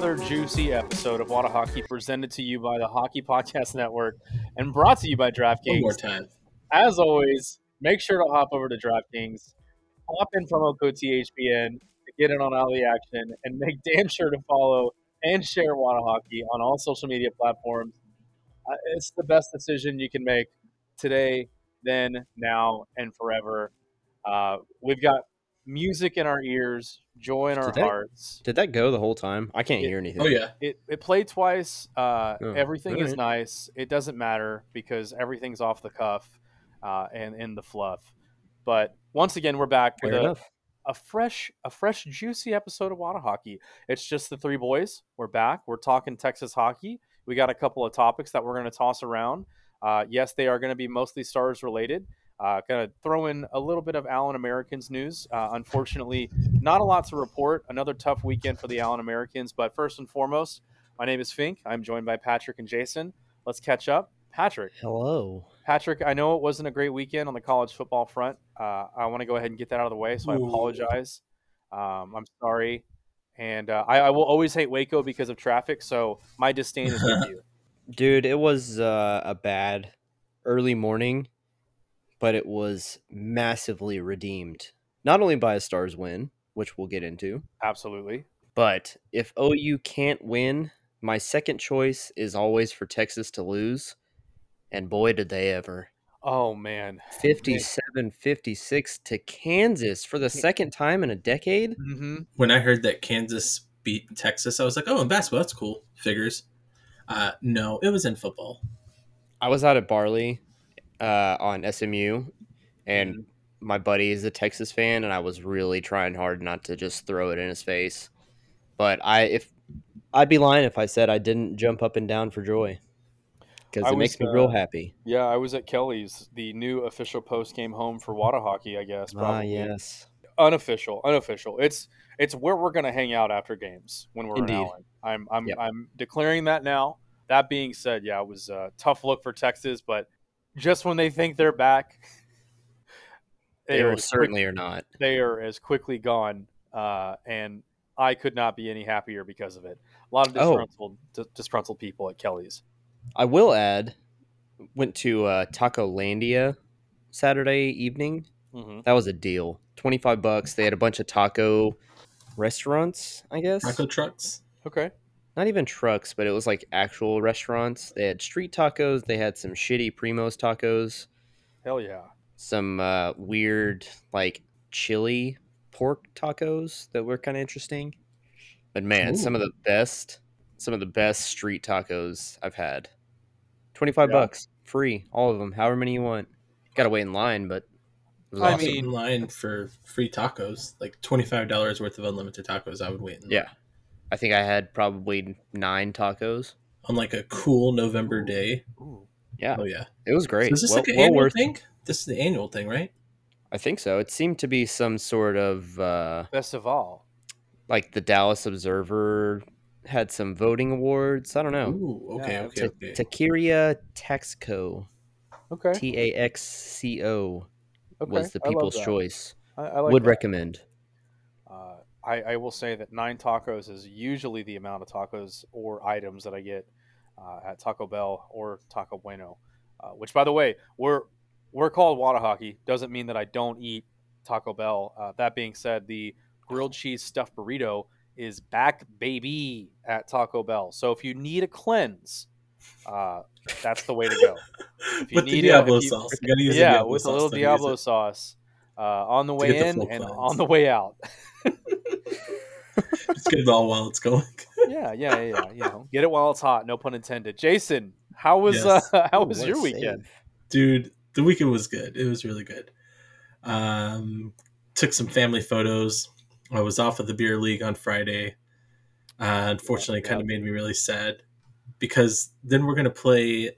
Welcome back to another juicy episode of Wada Hockey presented to you by the Hockey Podcast Network and brought to you by DraftKings. One more time. As always, make sure to hop over to DraftKings, hop in promo code THPN to get in on all the action, and make damn sure to follow and share Wada Hockey on all social media platforms. Uh, it's the best decision you can make today, then, now, and forever. Uh, we've got music in our ears, joy in our Did that- hearts. Did that go the whole time? I can't Yeah. hear anything. Oh yeah. It, it played twice. Uh, Oh, everything is nice. It doesn't matter because everything's off the cuff uh, and in the fluff. But once again, we're back Fair with a, a fresh, a fresh, juicy episode of Wada Hockey. It's just the three boys. We're back. We're talking Texas hockey. We got a couple of topics that we're going to toss around. Uh, yes, they are going to be mostly stars related. Uh, going to throw in a little bit of Allen Americans news. Uh, unfortunately, not a lot to report. Another tough weekend for the Allen Americans. But first and foremost, my name is Fink. I'm joined by Patrick and Jason. Let's catch up. Patrick, Hello. Patrick, I know it wasn't a great weekend on the college football front. Uh, I want to go ahead and get that out of the way, so I apologize. Um, I'm sorry, and uh, I, I will always hate Waco because of traffic. So my disdain is with you. Dude, it was uh, a bad early morning, but it was massively redeemed. Not only by a Stars win, which we'll get into, Absolutely. but if OU can't win, my second choice is always for Texas to lose. And boy, did they ever. Oh man. 57 56 to Kansas for the second time in a decade. hmm When I heard that Kansas beat Texas, I was like, "Oh, in basketball, that's cool." Figures. Uh, no, it was in football. I was out at Barley uh, on SMU, and Mhm. my buddy is a Texas fan, and I was really trying hard not to just throw it in his face. But I, if I'd be lying if I said I didn't jump up and down for joy, because it makes was, me real uh, happy. Yeah, I was at Kelly's, the new official post game home for Wada Hockey. I guess Ah, yes. unofficial. Unofficial. It's it's where we're gonna hang out after games when we're Indeed. in Allen. I'm I'm Yep. I'm declaring that now. That being said, yeah, it was a tough look for Texas, but just when they think they're back, They are will as certainly are not. they are as quickly gone. Uh, and I could not be any happier because of it. A lot of Oh. disgruntled disgruntled people at Kelly's. I will add, went to uh, Tacolandia Saturday evening. hmm That was a deal. Twenty five bucks. They had a bunch of taco restaurants, I guess. Taco trucks. Okay. Not even trucks, but it was like actual restaurants. They had street tacos. They had some shitty Primos tacos, Hell yeah. some uh, weird like chili pork tacos that were kind of interesting. But man, some of the best, some of the best street tacos I've had. Twenty five Yeah. bucks, free, all of them, however many you want. Got to wait in line, but it was I awesome. mean- in line for free tacos, like twenty five dollars worth of unlimited tacos. I would wait. In line. yeah, I think I had probably nine tacos. On like a cool November day. Ooh. Yeah, Oh yeah. it was great. So is this well, like an well annual worth. thing? This is the annual thing, right? I think so. It seemed to be some sort of uh, Best of all. like the Dallas Observer had some voting awards. I don't know. Ooh. Okay. Yeah, okay. Ta- okay. Taqueria Taxco, Okay. T A X C O, okay. was the people's that. choice. I, I like Would that. recommend. I, I will say that nine tacos is usually the amount of tacos or items that I get uh, at Taco Bell or Taco Bueno. Uh, which, by the way, we're we're called Wada Hockey. Doesn't mean that I don't eat Taco Bell. Uh, that being said, the grilled cheese stuffed burrito is back, baby, at Taco Bell. So if you need a cleanse, uh, that's the way to go. If you with need a- Diablo you- sauce, you gotta use yeah, Diablo with a little Diablo sauce uh, on the way get the in and on the way out. Just get it all while it's going. yeah, yeah, yeah, yeah. You know, get it while it's hot. No pun intended. Jason, how was Yes. uh, how was what your weekend? save. dude the weekend was good it was really good um took some family photos i was off of the beer league on friday uh, unfortunately it kind of made me really sad because then we're going to play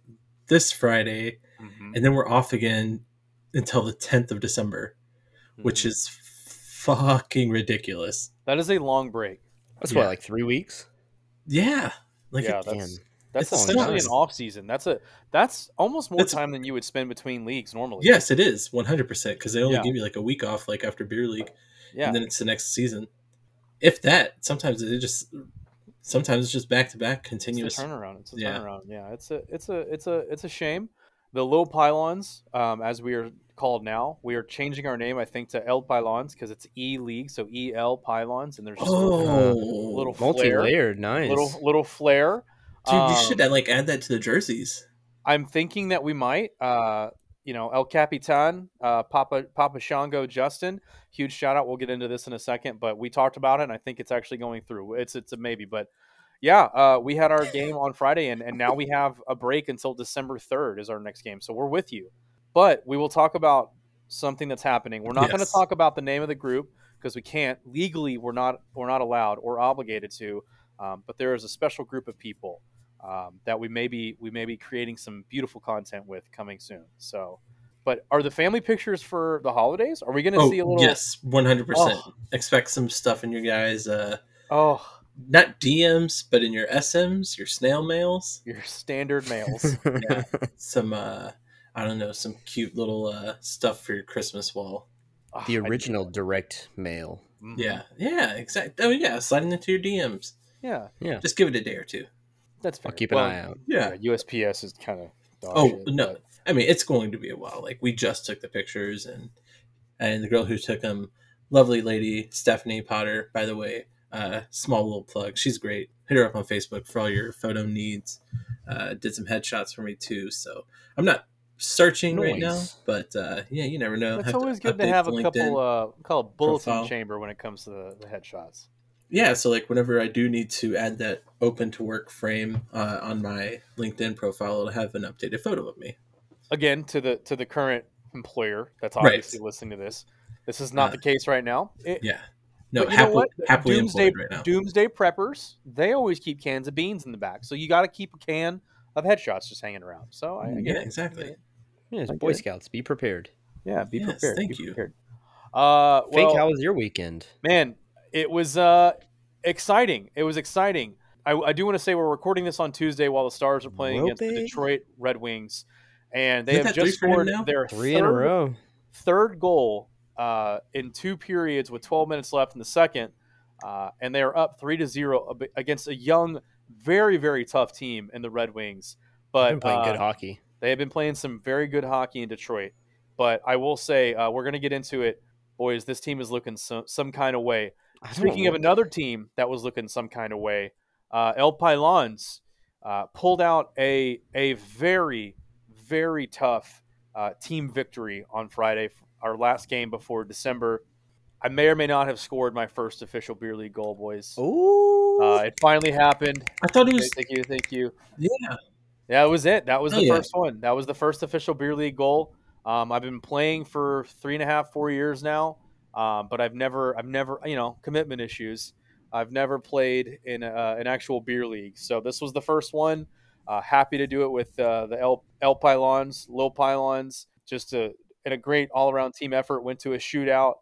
this friday Mhm, and then we're off again until the 10th of december which mhm. is fucking ridiculous that is a long break. That's Yeah. what, like three weeks? yeah like yeah, that's that's essentially an off season. That's a that's almost more It's- time than you would spend between leagues normally. yes it is 100% because they only Yeah. give you like a week off like after beer league yeah. and then it's the next season. if that, sometimes it just sometimes it's just back to back It's continuous. a turnaround. It's a Yeah. turnaround. Yeah, it's a it's a it's a it's a shame. The low pylons, um, as we are called now, we are changing our name, I think, to L pylons because it's E League, so E L pylons, and there's just a little, Oh, little flair, Multi-layered, nice. little little flair. dude, you Um, should uh, like add that to the jerseys. I'm thinking that we might. Uh, you know, El Capitan, uh, Papa Papa Shango, Justin. Huge shout out. We'll get into this in a second, but we talked about it, and I think it's actually going through. It's it's a maybe, but yeah, uh, we had our game on Friday, and and now we have a break until December third is our next game. So we're with you, but we will talk about something that's happening. We're not going to talk about the name of the group because we can't legally. We're not we're not allowed or obligated to. Um, but there is a special group of people um, that we may be we may be creating some beautiful content with coming soon. So, but are the family pictures for the holidays? Are we going to Oh, see a little? yes, one hundred percent. Oh. Expect some stuff in your guys. Uh, Oh, not DMs, but in your SMs, your snail mails. your standard mails. Yeah. some uh, I don't know, some cute little uh stuff for your Christmas wall. Oh, the I- original direct mail. Mhm. Yeah, yeah, exactly. Oh yeah, sliding into your DMs. yeah, yeah. Just give it a day or two. that's fair. I'll keep an Well, eye out. Yeah. yeah, USPS is kind of. Oh, no. I mean, it's going to be a while. Like we just took the pictures, and and the girl who took them, lovely lady Stephanie Potter, by the way. Uh, small little plug. She's great. Hit her up on Facebook for all your photo needs. Uh, did some headshots for me too. So I'm not searching right now, but uh, yeah, you never know. It's Have always good to have a couple. Uh, call it bulletin profile. chamber when it comes to the, the headshots. yeah so like whenever i do need to add that open to work frame uh, on my linkedin profile it'll have an updated photo of me Again, to the to the current employer that's Right. obviously listening to this. This is not Uh, the case right now. It- yeah no But you know happily, what? happily Doomsday, employed right now Doomsday preppers, they always keep cans of beans in the back. So you got to keep a can of headshots just hanging around. So I, I get yeah it. Exactly get it. Yes, I Boy it. Scouts, be prepared. Yeah, be Yes, prepared. thank be you. Prepared. Uh, Fink, well, how was your weekend? man, it was uh, exciting. It was exciting. I, I do want to say we're recording this on Tuesday while the Stars are playing against the Detroit Red Wings, and they Isn't have just scored now? their Three third, in a row. third goal uh, in two periods with 12 minutes left in the second, uh, and they are up three to zero against a young, very very tough team in the Red Wings. But Been playing uh, good hockey. they have been playing some very good hockey in Detroit. But I will say uh, we're going to get into it, boys. This team is looking some some kind of way. Speaking of another team that was looking some kind of way, uh, El Pylons uh, pulled out a a very very tough uh, team victory on Friday, our last game before December. I may or may not have scored my first official beer league goal, boys. Ooh. Uh, it finally happened. i thought it was Thank you, thank you. yeah Yeah, that was it. That was Oh, the yeah. first one. That was the first official beer league goal. Um, I've been playing for three and a half, four years now, um, but I've never, I've never, you know, commitment issues. I've never played in a, an actual beer league, so this was the first one. Uh, happy to do it with uh, the L, L pylons, low pylons. Just a and a great all around team effort. Went to a shootout.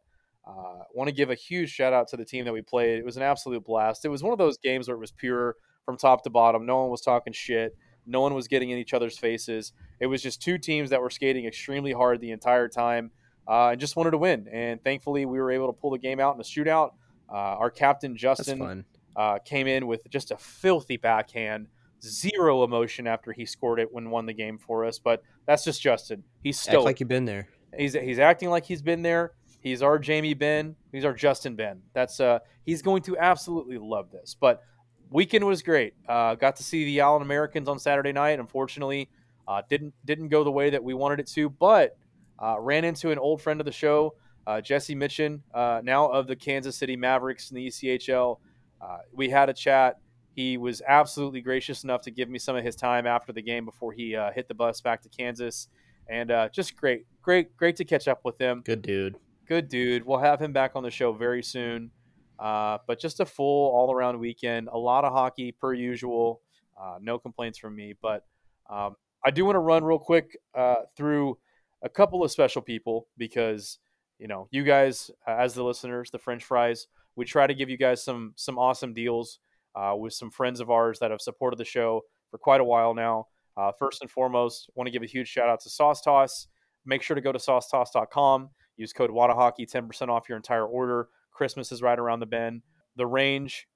Uh, Want to give a huge shout out to the team that we played. It was an absolute blast. It was one of those games where it was pure from top to bottom. No one was talking shit. No one was getting in each other's faces. It was just two teams that were skating extremely hard the entire time uh, and just wanted to win. And thankfully, we were able to pull the game out in a shootout. Uh, our captain Justin uh, came in with just a filthy backhand, zero emotion after he scored it when won the game for us. But that's just Justin. He's still like you've been there. he's he's acting like he's been there. He's our Jamie Benn. He's our Justin Benn. That's uh he's going to absolutely love this. But weekend was great. Uh, got to see the Allen Americans on Saturday night. Unfortunately, uh, didn't didn't go the way that we wanted it to. But uh, ran into an old friend of the show, uh, Jesse Mitchin, uh, now of the Kansas City Mavericks in the ECHL. Uh, we had a chat. He was absolutely gracious enough to give me some of his time after the game before he uh, hit the bus back to Kansas, and uh, just great, great, great to catch up with him Good dude. good dude. We'll have him back on the show very soon. Uh, but just a full all around weekend. A lot of hockey per usual. Uh, no complaints from me. But um, I do want to run real quick uh, through a couple of special people because you know you guys uh, as the listeners, the French fries. We try to give you guys some some awesome deals uh, with some friends of ours that have supported the show for quite a while now. Uh, first and foremost, want to give a huge shout out to Sauce Toss. Make sure to go to saucetoss.com. Use code WATAHOCKEY, 10% off your entire order. Christmas is right around the bend. the range.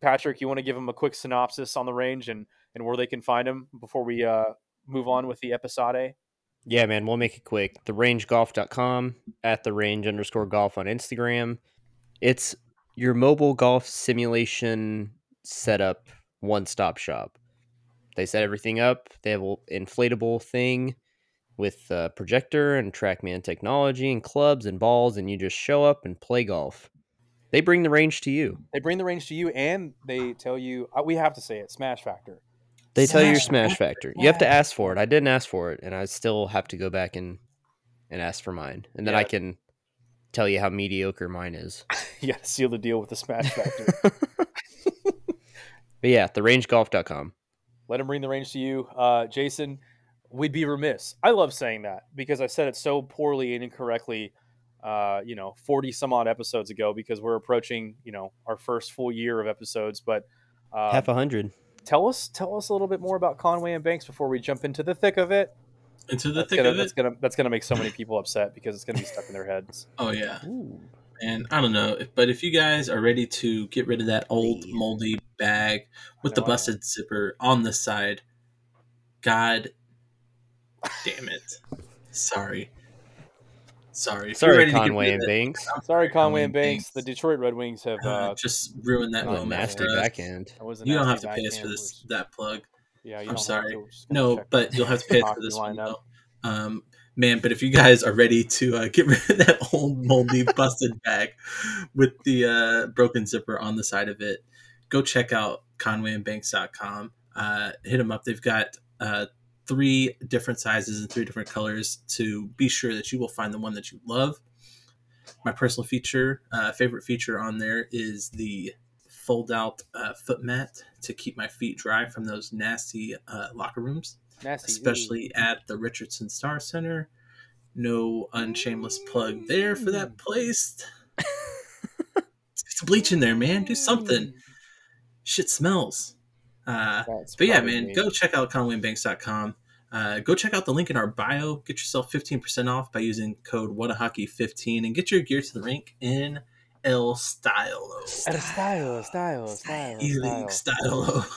Patrick, you want to give them a quick synopsis on the range and and where they can find them before we uh, move on with the episode? Yeah, man, we'll make it quick. TheRangeGolf.com at the range underscore golf on Instagram. It's your mobile golf simulation setup one stop shop. They set everything up. They have an inflatable thing with a projector and TrackMan technology and clubs and balls, and you just show up and play golf. They bring the range to you. They bring the range to you, and they tell you uh, we have to say it. Smash factor. They tell you your smash factor. You have to ask for it. I didn't ask for it, and I still have to go back and and ask for mine, and then Yeah. I can tell you how mediocre mine is. you got to seal the deal with the smash factor. But yeah, therangegolf.com. Let him bring the range to you, uh, Jason. We'd be remiss. I love saying that because I said it so poorly and incorrectly. Uh, you know, forty some odd episodes ago, because we're approaching you know our first full year of episodes. But uh, Half a hundred. tell us tell us a little bit more about Conway and Banks before we jump into the thick of it. Into the That's thick gonna, of that's it. gonna that's gonna make so many people upset because it's gonna be stuck in their heads. Oh yeah. Ooh. And I don't know, but if you guys are ready to get rid of that old moldy bag with the know I am. busted zipper on the side, God damn it. Sorry. Sorry. If Sorry, ready to get Conway and of that, Banks. Sorry, Conway Conway and Banks. Banks. The Detroit Red Wings have. uh, Uh, just ruined that moment. nasty for us. backhand. that was a You don't have nasty to pay us for backhand. this that plug. Yeah, you I'm don't sorry. To. Just gonna No, check but you'll have to pay us for hockey this one. lineup. though. Um, man, but if you guys are ready to uh, get rid of that old moldy busted bag with the uh, broken zipper on the side of it, go check out conwayandbanks.com. Uh, hit them up. They've got uh, three different sizes and three different colors to be sure that you will find the one that you love. My personal feature, uh, favorite feature on there is the fold out uh, foot mat to keep my feet dry from those nasty uh, locker rooms Nasty. ooh. especially at the Richardson Star Center. No unshameless plug there for that place. Get some bleach in there, man. Do something. Shit smells. Uh, but yeah, man, me. go check out conwaybanks.com. Uh, go check out the link in our bio. Get yourself 15% off by using code WhatAHockey15 and get your gear to the rink in El Stylo. Style, style, style, style. E-League Stylo.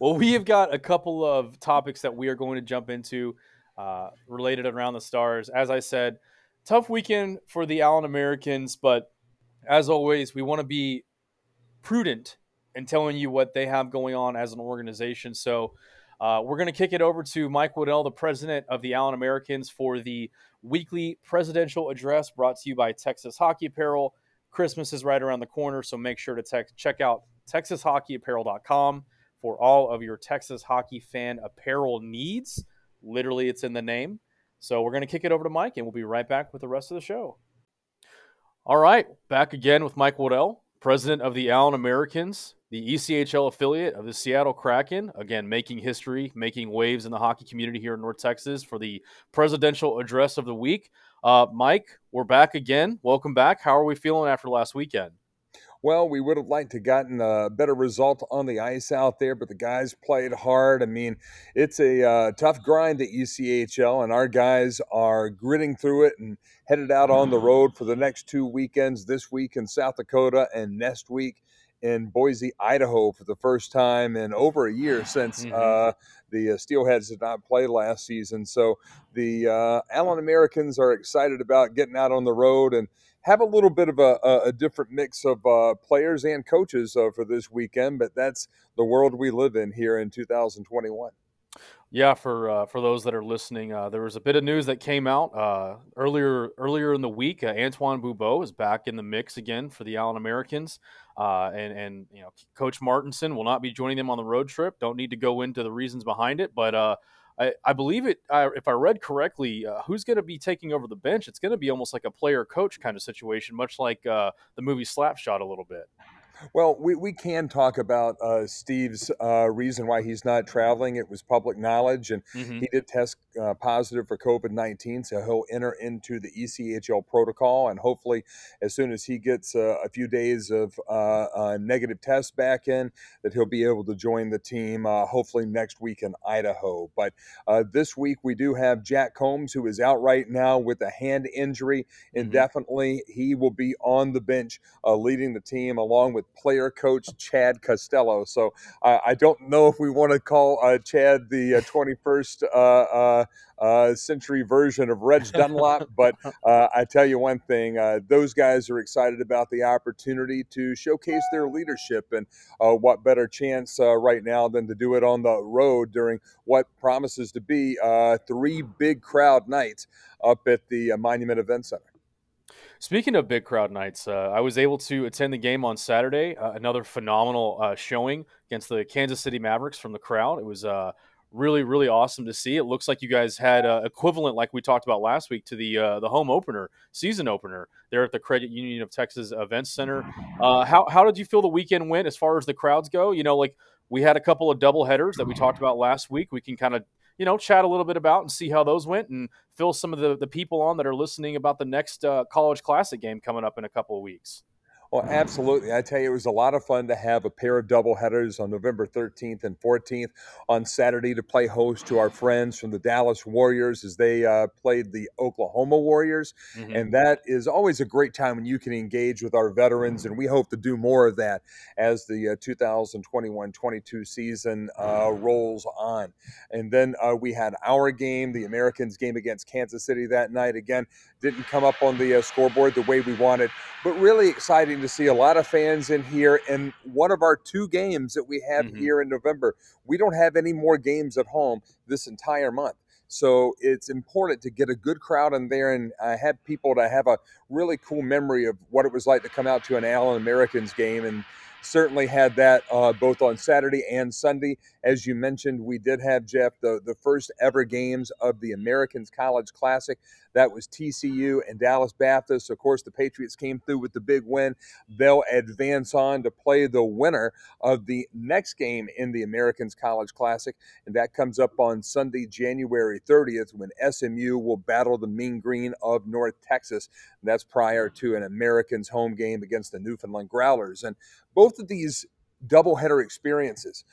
Well, we have got a couple of topics that we are going to jump into uh, related around the stars. As I said, tough weekend for the Allen Americans, but as always, we want to be prudent in telling you what they have going on as an organization. So uh, we're going to kick it over to Mike Waddell, the president of the Allen Americans, for the weekly presidential address brought to you by Texas Hockey Apparel. Christmas is right around the corner, so make sure to te- check out texashockeyapparel.com for all of your Texas hockey fan apparel needs. Literally, it's in the name. So we're going to kick it over to Mike, and we'll be right back with the rest of the show. All right, back again with Mike Waddell, president of the Allen Americans, the ECHL affiliate of the Seattle Kraken. Again, making history, making waves in the hockey community here in North Texas for the presidential address of the week. Uh, Mike, we're back again. Welcome back. How are we feeling after last weekend? Well, we would have liked to gotten a better result on the ice out there, but the guys played hard. I mean, it's a uh, tough grind at ECHL, and our guys are gritting through it and headed out on the road for the next two weekends. This week in South Dakota, and next week in Boise, Idaho, for the first time in over a year since Mhm. uh, the uh, Steelheads did not play last season. So the uh, Allen Americans are excited about getting out on the road and have a little bit of a, a, a different mix of uh, players and coaches uh, for this weekend, but that's the world we live in here in 2021. Yeah, for uh, for those that are listening, uh, there was a bit of news that came out uh, earlier earlier in the week. Uh, Antoine Boubeau is back in the mix again for the Allen Americans, uh, and and you know Coach Martinson will not be joining them on the road trip. Don't need to go into the reasons behind it, but uh, I, I believe it. I, if I read correctly, uh, who's going to be taking over the bench? It's going to be almost like a player coach kind of situation, much like uh, the movie Slapshot a little bit. Well, we, we can talk about uh, Steve's uh, reason why he's not traveling. It was public knowledge, and Mhm. he did test uh, positive for COVID 19, so he'll enter into the ECHL protocol. And hopefully, as soon as he gets uh, a few days of uh, uh, negative tests back in, that he'll be able to join the team, uh, hopefully next week in Idaho. But uh, this week, we do have Jack Combs, who is out right now with a hand injury indefinitely. He will be on the bench uh, leading the team along with player coach Chad Costello. So uh, I don't know if we want to call uh, Chad the 21st uh, uh, uh, century version of Reg Dunlop, but I tell you one thing: those guys are excited about the opportunity to showcase their leadership, and what better chance right now than to do it on the road during what promises to be three big crowd nights up at the Monument Event Center. Speaking of big crowd nights, uh, I was able to attend the game on Saturday. Uh, another phenomenal uh, showing against the Kansas City Mavericks from the crowd. It was uh, really, really awesome to see. It looks like you guys had uh, equivalent, like we talked about last week, to the uh, the home opener, season opener, there at the Credit Union of Texas Events Center. how how did you feel the weekend went as far as the crowds go? You know, like we had a couple of double headers that we talked about last week. We can kind of you know, chat a little bit about and see how those went and fill some of the, the people on that are listening about the next uh, college classic game coming up in a couple of weeks. Well, absolutely. I tell you, it was a lot of fun to have a pair of doubleheaders on November 13th and 14th on Saturday to play host to our friends from the Dallas Warriors as they uh, played the Oklahoma Warriors. Mm-hmm. And that is always a great time when you can engage with our veterans. And we hope to do more of that as the 2021 uh, 22 season uh, rolls on. And then uh, we had our game, the Americans game against Kansas City that night. Again, didn't come up on the uh, scoreboard the way we wanted, but really exciting to see a lot of fans in here. And one of our two games that we have mm-hmm. here in November, we don't have any more games at home this entire month. So it's important to get a good crowd in there and uh, have people to have a really cool memory of what it was like to come out to an Allen Americans game and certainly had that uh, both on Saturday and Sunday. As you mentioned, we did have Jeff the the first ever games of the Americans College Classic. That was TCU and Dallas Baptist. Of course, the Patriots came through with the big win. They'll advance on to play the winner of the next game in the Americans College Classic, and that comes up on Sunday, January 30th, when SMU will battle the Mean Green of North Texas. That's prior to an Americans home game against the Newfoundland Growlers. And both of these doubleheader experiences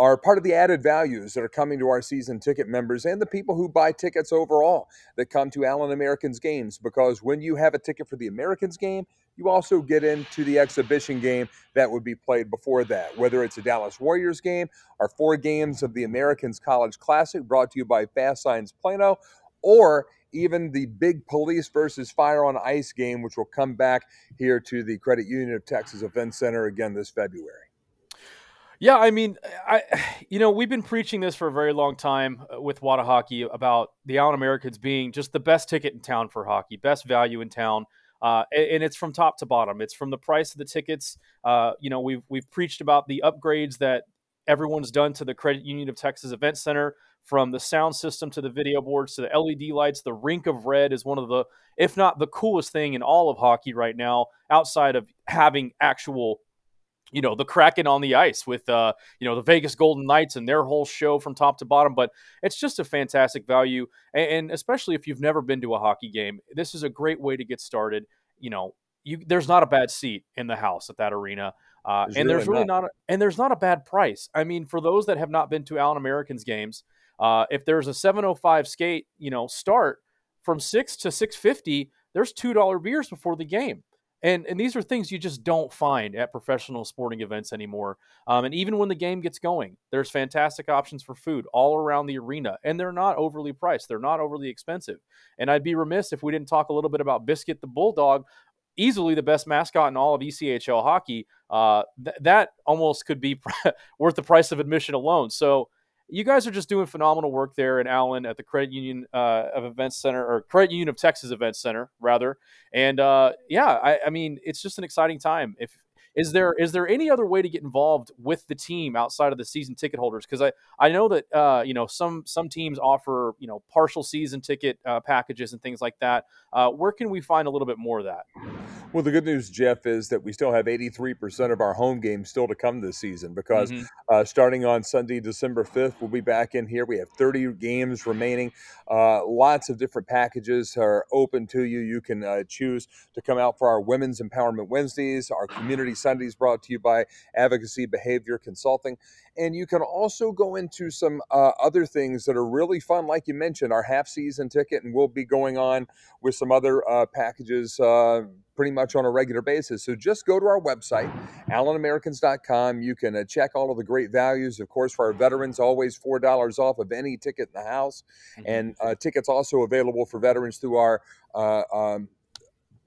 are part of the added values that are coming to our season ticket members and the people who buy tickets overall that come to Allen Americans games. Because when you have a ticket for the Americans game, you also get into the exhibition game that would be played before that, whether it's a Dallas Warriors game or four games of the Americans College Classic brought to you by Fast Signs Plano, or even the big police versus fire on ice game, which will come back here to the Credit Union of Texas Event Center again this February. Yeah, I mean, I you know we've been preaching this for a very long time uh, with Wada Hockey about the Allen Americans being just the best ticket in town for hockey, best value in town, uh, and, it's from top to bottom. It's from the price of the tickets. Uh, you know, we've we've preached about the upgrades that everyone's done to the Credit Union of Texas Event Center, from the sound system to the video boards to the LED lights. The rink of red is one of the, if not the coolest thing in all of hockey right now, outside of having actual you know the kraken on the ice with uh you know the vegas golden knights and their whole show from top to bottom but it's just a fantastic value and, and, especially if you've never been to a hockey game this is a great way to get started you know you there's not a bad seat in the house at that arena uh, and really there's really not, not a, and there's not a bad price. I mean for those that have not been to allen americans games uh, if there's a 705 skate you know start from 6 to 650 there's $2 beers before the game and and these are things you just don't find at professional sporting events anymore. Um, and even when the game gets going, there's fantastic options for food all around the arena, and they're not overly priced. They're not overly expensive. And I'd be remiss if we didn't talk a little bit about Biscuit the Bulldog, easily the best mascot in all of ECHL hockey. Uh, th- that almost could be worth the price of admission alone. So you guys are just doing phenomenal work there in Allen at the Credit Union uh, of Events Center or Credit Union of Texas Events Center, rather. And uh, yeah, I, I, mean, it's just an exciting time. If is there is there any other way to get involved with the team outside of the season ticket holders? Because I I know that uh, you know some some teams offer you know partial season ticket uh, packages and things like that. Uh, where can we find a little bit more of that? Well, the good news, Jeff, is that we still have 83% of our home games still to come this season because mm-hmm. uh, starting on Sunday, December 5th, we'll be back in here. We have 30 games remaining. Uh, lots of different packages are open to you. You can uh, choose to come out for our Women's Empowerment Wednesdays, our Community Sundays brought to you by Advocacy Behavior Consulting. And you can also go into some uh, other things that are really fun, like you mentioned, our half season ticket, and we'll be going on with some other uh, packages uh, pretty much on a regular basis. So just go to our website, AllenAmericans.com. You can uh, check all of the great values. Of course, for our veterans, always $4 off of any ticket in the house. Mm-hmm. And uh, tickets also available for veterans through our uh, um,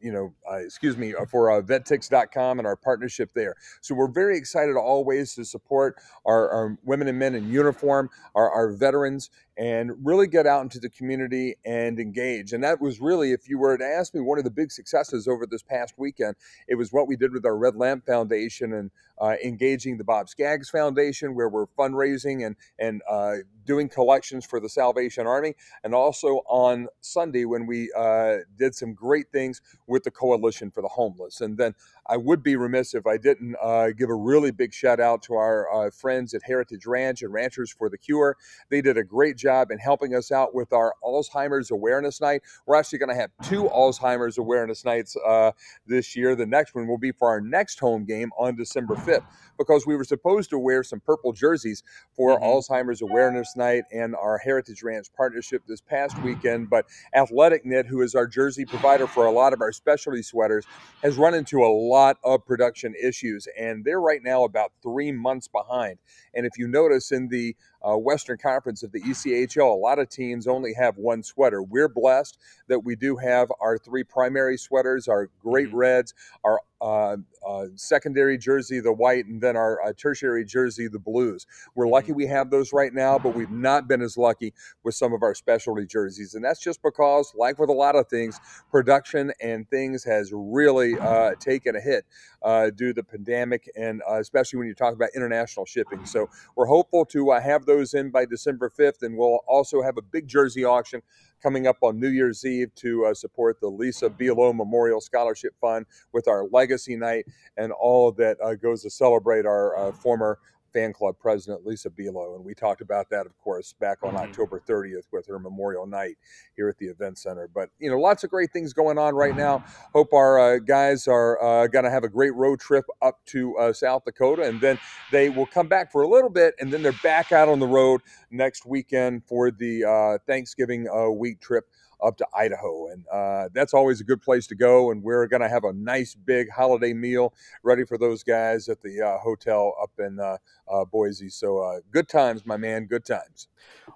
you know, uh, excuse me, uh, for uh, vettix.com and our partnership there. So we're very excited always to support our, our women and men in uniform, our, our, veterans, and really get out into the community and engage. And that was really, if you were to ask me, one of the big successes over this past weekend, it was what we did with our Red Lamp Foundation and uh, engaging the Bob Skaggs Foundation, where we're fundraising and and uh, doing collections for the Salvation Army, and also on Sunday when we uh, did some great things with the Coalition for the Homeless. And then I would be remiss if I didn't uh, give a really big shout out to our uh, friends at Heritage Ranch and Ranchers for the Cure. They did a great job in helping us out with our Alzheimer's Awareness Night. We're actually going to have two Alzheimer's Awareness Nights uh, this year. The next one will be for our next home game on December 5th because we were supposed to wear some purple jerseys for mm-hmm. Alzheimer's Awareness Night and our Heritage Ranch partnership this past weekend. But Athletic Knit, who is our jersey provider for a lot of our specialty sweaters, has run into a lot of production issues, and they're right now about three months behind. And if you notice in the uh, Western Conference of the ECHL, a lot of teams only have one sweater. We're blessed that we do have our three primary sweaters, our great mm-hmm. reds, our uh, uh, secondary jersey, the white, and then our uh, tertiary jersey, the blues. We're lucky mm-hmm. we have those right now, but we've not been as lucky with some of our specialty jerseys. And that's just because, like with a lot of things, production and things has really uh, taken a hit uh, due to the pandemic, and uh, especially when you talk about international shipping. So we're hopeful to have those in by December 5th, and we'll also have a big jersey auction coming up on New Year's Eve to uh, support the Lisa Bielo Memorial Scholarship Fund with our Legacy Night and all that uh, goes to celebrate our uh, former fan club president, Lisa Bielo. And we talked about that, of course, back on mm-hmm. October 30th with her Memorial Night here at the Event Center. But, you know, lots of great things going on right now. Hope our uh, guys are uh, going to have a great road trip up to uh, South Dakota. And then they will come back for a little bit. And then they're back out on the road next weekend for the uh, Thanksgiving uh, week trip up to Idaho. And uh, that's always a good place to go. And we're going to have a nice big holiday meal ready for those guys at the uh, hotel up in uh, uh Boise. So uh, good times, my man. Good times.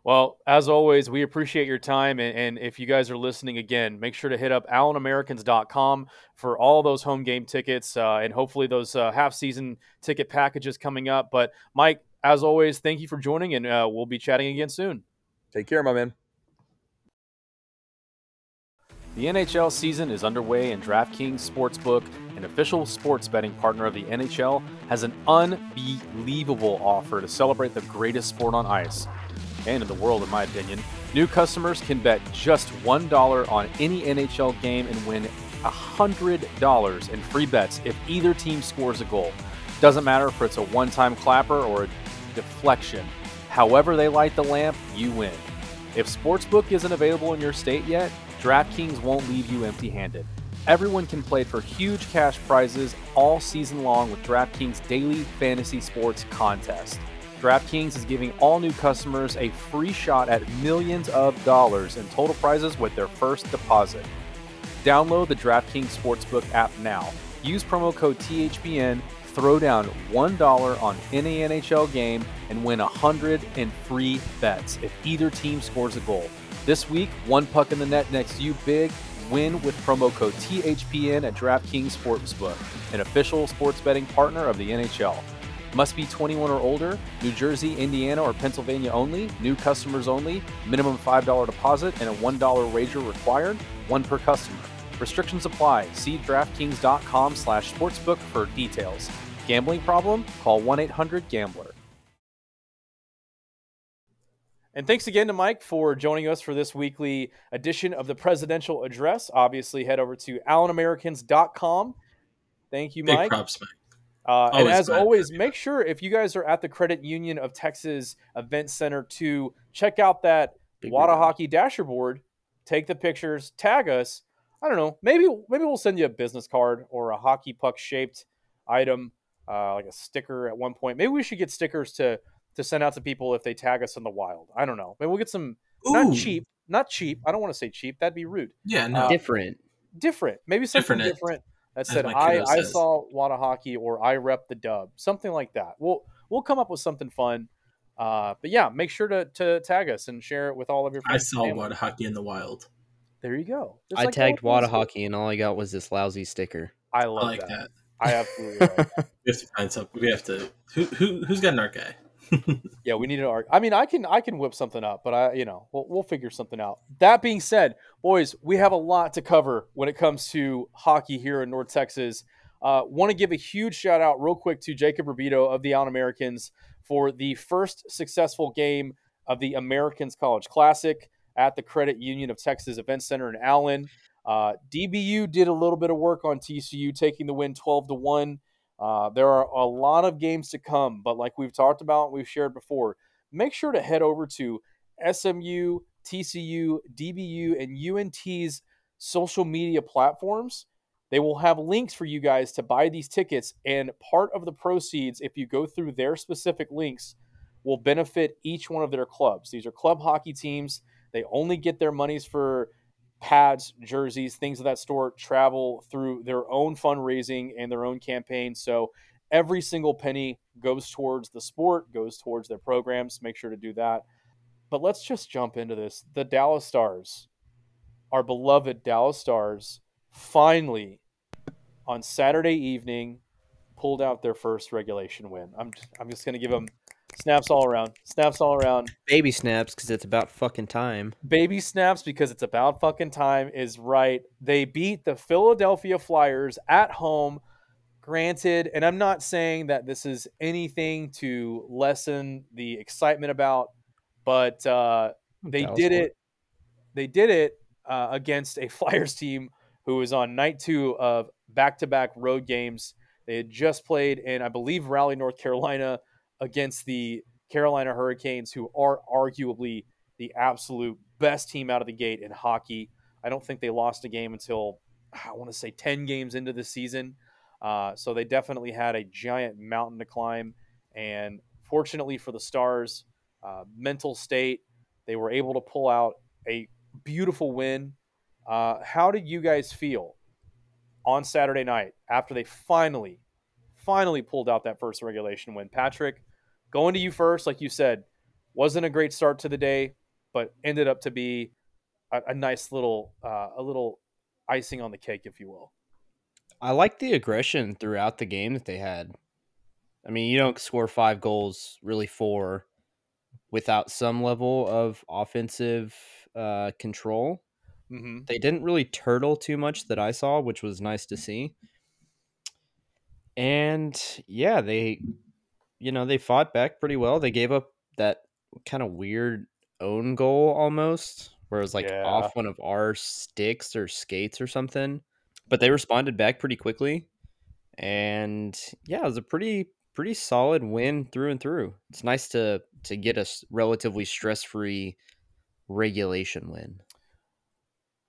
Well, as always, we appreciate your time. And, and if you guys are listening again, make sure to hit up AllenAmericans.com for all those home game tickets uh, and hopefully those half season ticket packages coming up. But Mike, as always, thank you for joining, and we'll be chatting again soon. Take care, my man. The NHL season is underway, and DraftKings Sportsbook, an official sports betting partner of the NHL, has an unbelievable offer to celebrate the greatest sport on ice and in the world, in my opinion. New customers can bet just $1 on any NHL game and win $100 in free bets if either team scores a goal. Doesn't matter if it's a one time clapper or a deflection. However, they light the lamp, you win. If Sportsbook isn't available in your state yet, DraftKings won't leave you empty handed. Everyone can play for huge cash prizes all season long with DraftKings Daily Fantasy Sports Contest. DraftKings is giving all new customers a free shot at millions of dollars in total prizes with their first deposit. Download the DraftKings Sportsbook app now. Use promo code THPN, throw down $1 on any NHL game, and win 100 in free bets if either team scores a goal. This week, one puck in the net next you big. Win with promo code THPN at DraftKings Sportsbook, an official sports betting partner of the NHL. Must be 21 or older, New Jersey, Indiana, or Pennsylvania only, new customers only, minimum $5 deposit and a $1 wager required, one per customer. Restrictions apply. See DraftKings.com slash sportsbook for details. Gambling problem? Call 1-800-GAMBLER. And thanks again to Mike for joining us for this weekly edition of the presidential address. Obviously, head over to AllenAmericans.com. Thank you, Mike. Big props, Mike. Uh, and as always, make sure if you guys are at the Credit Union of Texas Event Center to check out that Big Wada Hockey Dasher board, take the pictures, tag us. I don't know. Maybe maybe we'll send you a business card or a hockey puck shaped item, uh, like a sticker at one point. Maybe we should get stickers to to send out to people if they tag us in the wild. I don't know. Maybe we'll get some Ooh. not cheap, not cheap. I don't want to say cheap. That'd be rude. Yeah, no. Uh, different. Different. Maybe something different. different. that said I, I says. saw Wada hockey or I rep the dub, something like that. We'll we'll come up with something fun. Uh, but yeah, make sure to, to tag us and share it with all of your I friends. and saw family. Wada hockey in the wild. There you go. Just I like tagged Wada Wada Hockey. Hockey, and all I got was this lousy sticker. I I love like that. that. I absolutely love that. We have to find something. We have to. Who who who's got an art guy? Yeah, we need an arc. I mean, I can I can whip something up, but I you know we'll, we'll figure something out. That being said, boys, we have a lot to cover when it comes to hockey here in North Texas. Uh, Want to give a huge shout out real quick to Jacob Rubito of the Allen Americans for the first successful game of the Americans College Classic at the Credit Union of Texas Event Center in Allen. Uh, DBU did a little bit of work on TCU, taking the win 12 to 1. Uh, there are a lot of games to come, but like we've talked about, we've shared before, make sure to head over to SMU, TCU, DBU, and UNT's social media platforms. They will have links for you guys to buy these tickets, and part of the proceeds, if you go through their specific links, will benefit each one of their clubs. These are club hockey teams. They only get their monies for pads, jerseys, things of that sort, travel through their own fundraising and their own campaign. So every single penny goes towards the sport, goes towards their programs. Make sure to do that. But let's just jump into this. The Dallas Stars, our beloved Dallas Stars, finally on Saturday evening pulled out their first regulation win. I'm just, I'm just going to give them snaps all around. Snaps all around. Baby snaps because it's about fucking time. Baby snaps because it's about fucking time is right. They beat the Philadelphia Flyers at home. Granted, and I'm not saying that this is anything to lessen the excitement about, but uh, they did it. They did it uh, against a Flyers team who was on night two of back-to-back road games. They had just played in, I believe, Raleigh, North Carolina, against the Carolina Hurricanes, who are arguably the absolute best team out of the gate in hockey. I don't think they lost a game until I want to say 10 games into the season. Uh, so they definitely had a giant mountain to climb. And fortunately for the Stars, uh, mental state, they were able to pull out a beautiful win. Uh, how did you guys feel on Saturday night after they finally, finally pulled out that first regulation win? Patrick, going to you first, like you said, wasn't a great start to the day, but ended up to be a, a nice little, uh, a little icing on the cake, if you will. I like the aggression throughout the game that they had. I mean, you don't score five goals, really four, without some level of offensive uh, control. Mm-hmm. They didn't really turtle too much that I saw, which was nice to see. And yeah, they, you know, they fought back pretty well. They gave up that kind of weird own goal almost, where it was like Yeah. off one of our sticks or skates or something. But they responded back pretty quickly. And yeah, it was a pretty pretty solid win through and through. It's nice to to get a relatively stress free regulation win.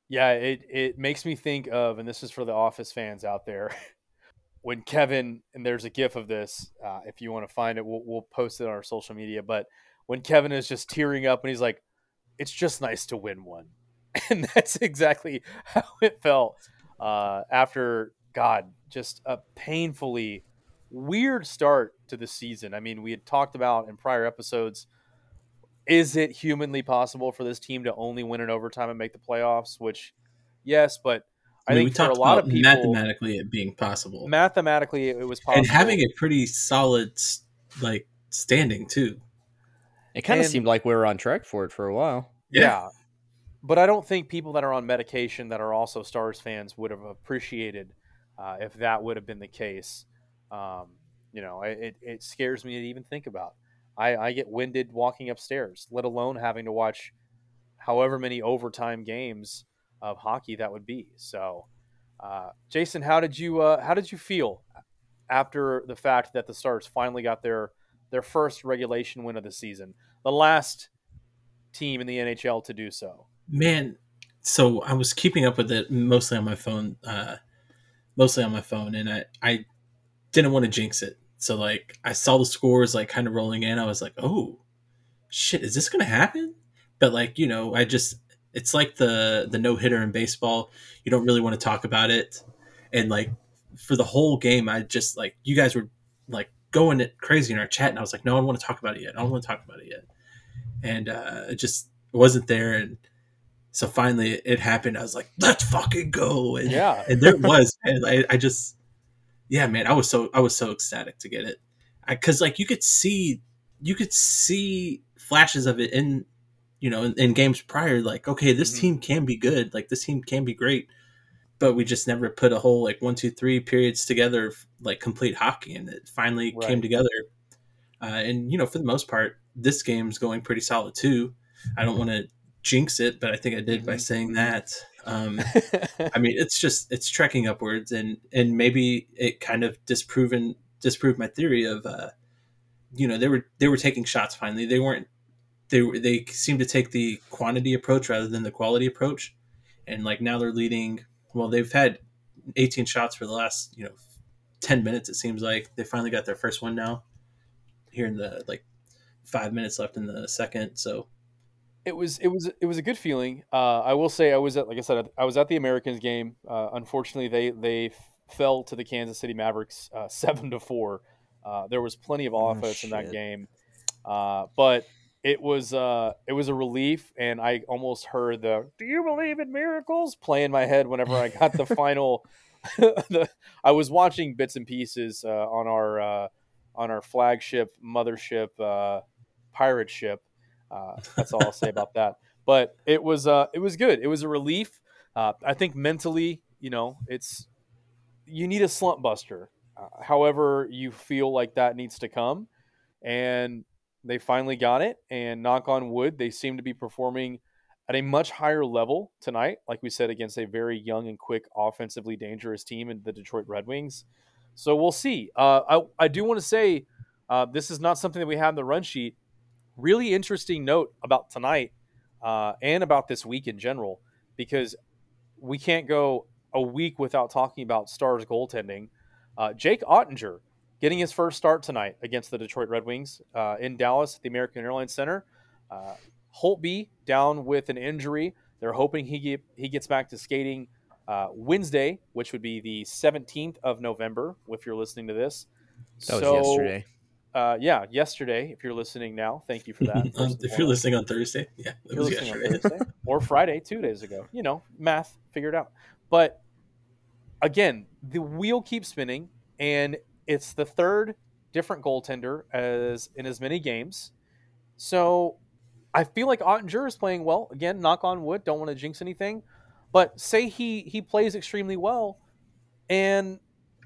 Yeah, it it makes me think of, and this is for the Office fans out there, when Kevin and there's a GIF of this. Uh, if you want to find it, we'll we'll post it on our social media. But when Kevin is just tearing up and he's like, "It's just nice to win one," and that's exactly how it felt uh, after God, just a painfully weird start to the season. I mean, we had talked about in prior episodes is it humanly possible for this team to only win in overtime and make the playoffs? Which, yes, but I, I mean, we think for a lot about of people, mathematically it being possible mathematically, it was possible. and having a pretty solid like standing too. It kind of seemed like we were on track for it for a while. yeah. But I don't think people that are on medication that are also Stars fans would have appreciated uh, if that would have been the case. Um, you know, it, it, it scares me to even think about. I, I get winded walking upstairs, let alone having to watch however many overtime games of hockey that would be. So, uh, Jason, how did you uh, how did you feel after the fact that the Stars finally got their their first regulation win of the season, the last team in the NHL to do so? Man, so I was keeping up with it mostly on my phone, uh, mostly on my phone, and I I didn't want to jinx it. So like I saw the scores like kind of rolling in. I was like, oh shit, is this gonna happen? But like you know, I just it's like the the no hitter in baseball. You don't really want to talk about it, and like for the whole game, I just like you guys were like going it crazy in our chat, and I was like, no, I don't want to talk about it yet. I don't want to talk about it yet, and uh, it just wasn't there. And so finally, it happened. I was like, let's fucking go! And, Yeah. and there it was. And I, I just, yeah, man, I was so I was so ecstatic to get it, because like you could see, you could see flashes of it in, you know, in, in games prior. Like, okay, this Mhm. team can be good. Like this team can be great but we just never put a whole like one two three periods together of, like complete hockey and it finally Right. came together uh, and you know for the most part this game's going pretty solid too i don't want to jinx it but i think i did by Mhm. saying that um, i mean it's just it's trekking upwards and and maybe it kind of disproven disproved my theory of uh you know they were they were taking shots finally they weren't they they seemed to take the quantity approach rather than the quality approach and like now they're leading well they've had 18 shots for the last you know 10 minutes it seems like they finally got their first one now here in the like five minutes left in the second so it was it was it was a good feeling. Uh, I will say I was at like I said I was at the Americans game. Uh, unfortunately, they they fell to the Kansas City Mavericks uh, seven to four. Uh, there was plenty of Oh, offense in that game, uh, but it was uh, it was a relief, and I almost heard the "Do you believe in miracles?" play in my head whenever I got the final. the, I was watching bits and pieces uh, on our uh, on our flagship mothership uh, pirate ship. Uh, that's all I'll say about that. But it was uh, it was good. It was a relief. Uh, I think mentally, you know, it's you need a slump buster. Uh, however, you feel like that needs to come, and they finally got it. And knock on wood, they seem to be performing at a much higher level tonight. Like we said, against a very young and quick, offensively dangerous team in the Detroit Red Wings. So we'll see. Uh, I I do want to say uh, this is not something that we have in the run sheet really interesting note about tonight uh, and about this week in general because we can't go a week without talking about Stars goaltending. Uh, Jake Oettinger getting his first start tonight against the Detroit Red Wings uh, in Dallas at the American Airlines Center. Uh, Holtby down with an injury. They're hoping he get, he gets back to skating uh, Wednesday, which would be the 17th of November. If you're listening to this, That was So, yesterday. uh, yeah, yesterday. If you're listening now, thank you for that. Um, if you're listening on thursday yeah it you're was listening on yesterday Thursday or Friday, two days ago, you know, math, figure it out. But again, the wheel keeps spinning, and it's the third different goaltender as in as many games. So I feel like Oettinger is playing well. Again, knock on wood. Don't want to jinx anything, but say he he plays extremely well, and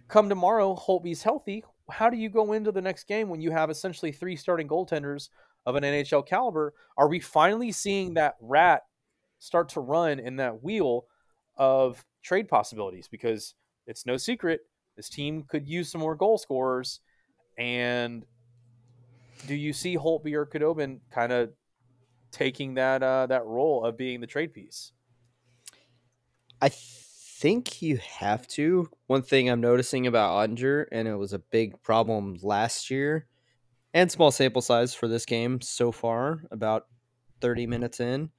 come tomorrow, Holtby's healthy. How do you go into the next game when you have essentially three starting goaltenders of an NHL caliber? Are we finally seeing that rat start to run in that wheel of trade possibilities? Because it's no secret this team could use some more goal scorers. And do you see Holtby or Khudobin kind of taking that uh, that role of being the trade piece? I think you have to. One thing I'm noticing about Oettinger, and it was a big problem last year, and small sample size for this game so far, about 30 minutes in,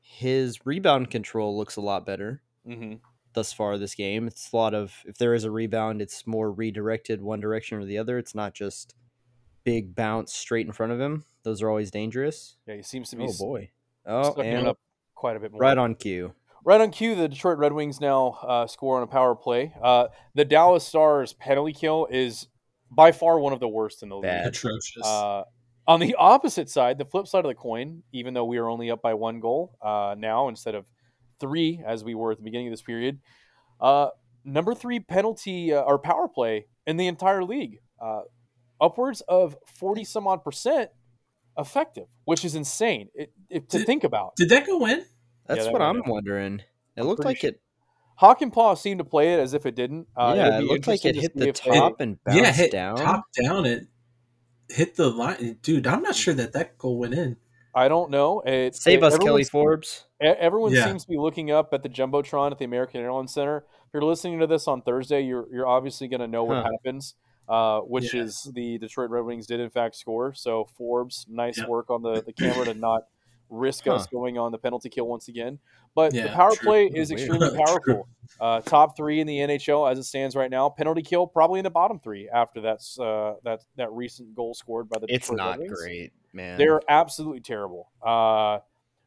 his rebound control looks a lot better Mm-hmm. Thus far this game. It's a lot of, if there is a rebound, it's more redirected one direction or the other. It's not just big bounce straight in front of him. Those are always dangerous. Yeah, he seems to be Oh, boy. Oh, and up quite a bit more. right on cue. Right on cue, the Detroit Red Wings now uh, score on a power play. Uh, the Dallas Stars penalty kill is by far one of the worst in the league. Bad. atrocious Uh, on the opposite side, the flip side of the coin, even though we are only up by one goal uh, now instead of three as we were at the beginning of this period, uh, number three penalty uh, or power play in the entire league, uh, upwards of forty some odd percent effective, which is insane it, it, to Did- think about. did that go in That's that what I'm in. wondering. It looked like sure- it. Hawk and Paw seemed to play it as if it didn't. Uh, yeah, it'll it be looked like it hit the if they- top and bounced yeah hit down. top down it hit the line dude i'm not sure that that goal went in I don't know. It, Save it- us, Kelly Forbes. Everyone Yeah. seems to be looking up at the jumbotron at the American Airlines Center. If you're listening to this on Thursday, you're you're obviously going to know what Huh. happens, uh, which Yeah. is the Detroit Red Wings did in fact score. So Forbes, nice Yeah. work on the the camera to not risk us going on the penalty kill once again. But the power true. play is Weird. extremely powerful. Uh, top three in the NHL as it stands right now. Penalty kill probably in the bottom three after that's uh, that that recent goal scored by the. It's Detroit not Red Wings. great, man. They're absolutely terrible, uh,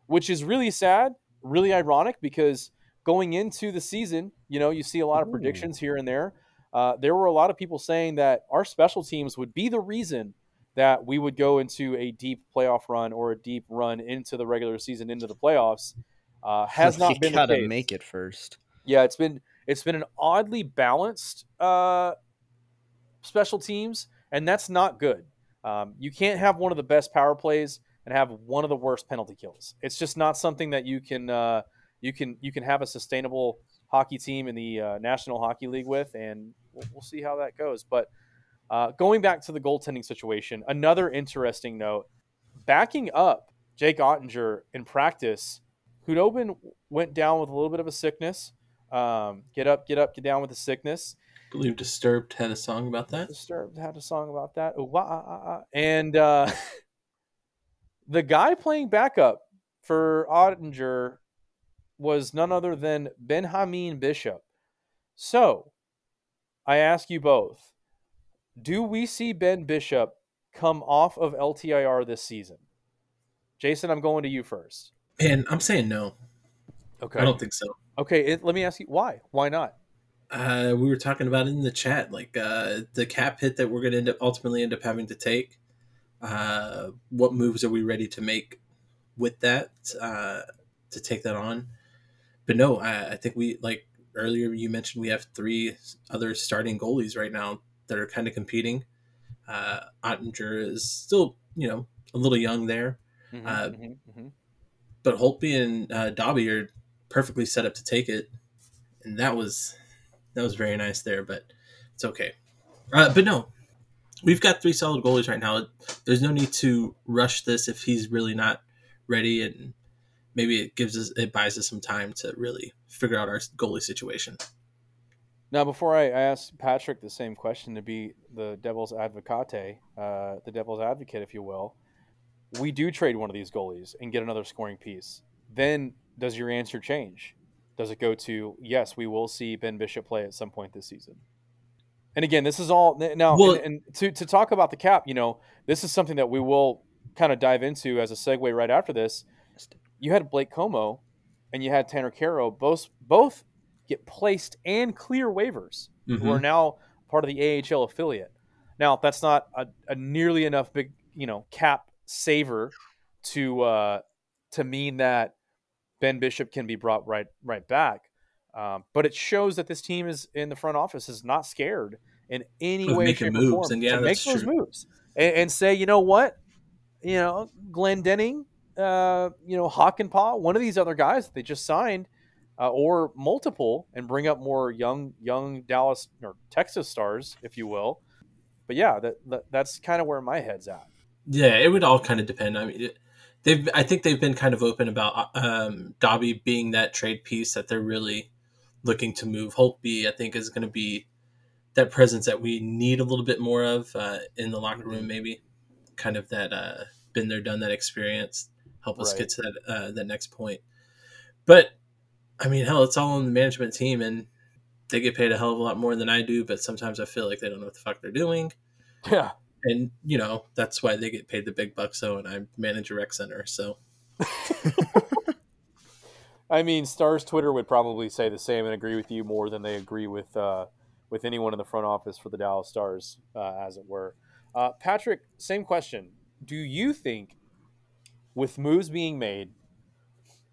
which is really sad, really ironic because going into the season, you know, you see a lot of Ooh. predictions here and there. Uh, there were a lot of people saying that our special teams would be the reason that we would go into a deep playoff run or a deep run into the regular season, into the playoffs. Uh, has not you been gotta the case. make it first. Yeah, it's been it's been an oddly balanced uh, special teams, and that's not good. Um, you can't have one of the best power plays and have one of the worst penalty kills. It's just not something that you can uh, you can you can have a sustainable hockey team in the uh, National Hockey League with, and we'll, we'll see how that goes. But uh, going back to the goaltending situation, another interesting note: backing up Jake Oettinger in practice, Khudobin went down with a little bit of a sickness. Um, get up, get up, get down with the sickness. I believe Disturbed had a song about that. Disturbed had a song about that. Ooh, wah, ah, ah, ah. And uh, the guy playing backup for Oettinger was none other than Benjamin Bishop. So I ask you both do we see Ben Bishop come off of LTIR this season? Jason, I'm going to you first. And I'm saying no. Okay. I don't think so. Okay, it, let me ask you why? Why not? Uh, we were talking about in the chat, like uh, the cap hit that we're going to end up ultimately end up having to take. Uh, what moves are we ready to make with that uh, to take that on? But no, I, I think we like earlier you mentioned we have three other starting goalies right now that are kind of competing. Uh, Oettinger is still you know a little young there, Mhm, Uh, mhm, mhm. but Holtby and uh, Dobby are perfectly set up to take it, and that was that was very nice there. But it's okay. Uh, but no, we've got three solid goalies right now. There's no need to rush this if he's really not ready, and maybe it gives us it buys us some time to really figure out our goalie situation. Now, before I, ask Patrick the same question to be the devil's advocate, uh, the devil's advocate, if you will, we do trade one of these goalies and get another scoring piece. Then does your answer change? Does it go to yes, we will see Ben Bishop play at some point this season? And again, this is all now. Well- and, and to to talk about the cap, you know, this is something that we will kind of dive into as a segue right after this. You had Blake Comeau, and you had Tanner Kero, both both get placed and clear waivers who are now part of the AHL affiliate. Now, that's not a, a nearly enough big, you know, cap saver to uh, to mean that Ben Bishop can be brought right right back. Um, but it shows that this team is in the front office is not scared in any Of way, shape, moves, or form and yeah, to make those true. moves and, and say, you know what, you know, Glendening, uh, you know, Hockenpah, one of these other guys that they just signed, uh, or multiple, and bring up more young young Dallas or Texas stars, if you will. But yeah, that, that that's kind of where my head's at. Yeah, it would all kind of depend. I mean, it, they've I think they've been kind of open about um, Dobby being that trade piece that they're really looking to move. Holtby, I think, is going to be that presence that we need a little bit more of uh, in the locker room. Maybe kind of that uh, been there, done that experience, help us Right. get to that uh, that next point. But I mean, hell, it's all on the management team, and they get paid a hell of a lot more than I do. But sometimes I feel like they don't know what the fuck they're doing Yeah, and you know that's why they get paid the big bucks. So, and I manage a rec center, so I mean, Stars Twitter would probably say the same and agree with you more than they agree with uh, with anyone in the front office for the Dallas Stars, uh, as it were. Uh, Patrick, same question. Do you think, with moves being made,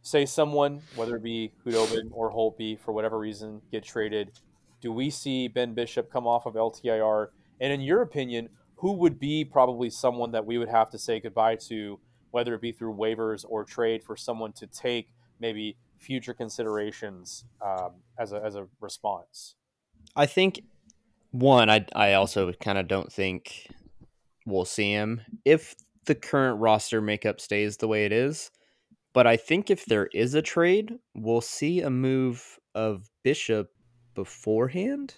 say someone, whether it be Khudobin or Holtby, for whatever reason, get traded, do we see Ben Bishop come off of LTIR? And in your opinion, who would be probably someone that we would have to say goodbye to, whether it be through waivers or trade for someone to take maybe future considerations um, as, a, as a response? I think one, I I also kind of don't think we'll see him if the current roster makeup stays the way it is. But I think if there is a trade, we'll see a move of Bishop beforehand.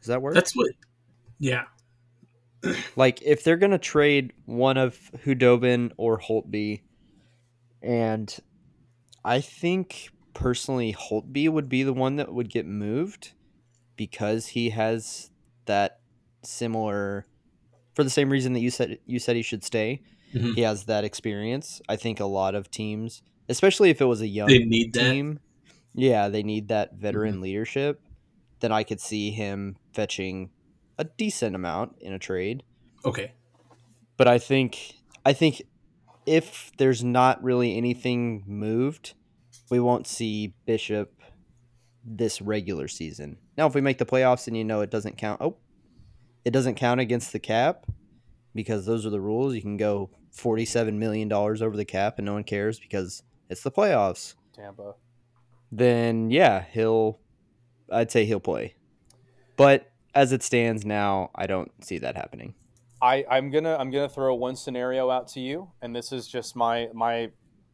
Does that work? that's what. Yeah, like if they're gonna trade one of Khudobin or Holtby, and I think personally Holtby would be the one that would get moved because he has that similar for the same reason that you said you said he should stay. Mhm. He has that experience. I think a lot of teams, especially if it was a young They need that. team, yeah, they need that veteran leadership. Then I could see him fetching a decent amount in a trade. Okay. But I think I think if there's not really anything moved, we won't see Bishop this regular season. Now, if we make the playoffs and you know it doesn't count, oh, it doesn't count against the cap because those are the rules. You can go forty-seven million dollars over the cap and no one cares because it's the playoffs. Tampa. Then yeah, he'll. I'd say he'll play, but as it stands now, I don't see that happening. I, I'm gonna I'm gonna throw one scenario out to you, and this is just my my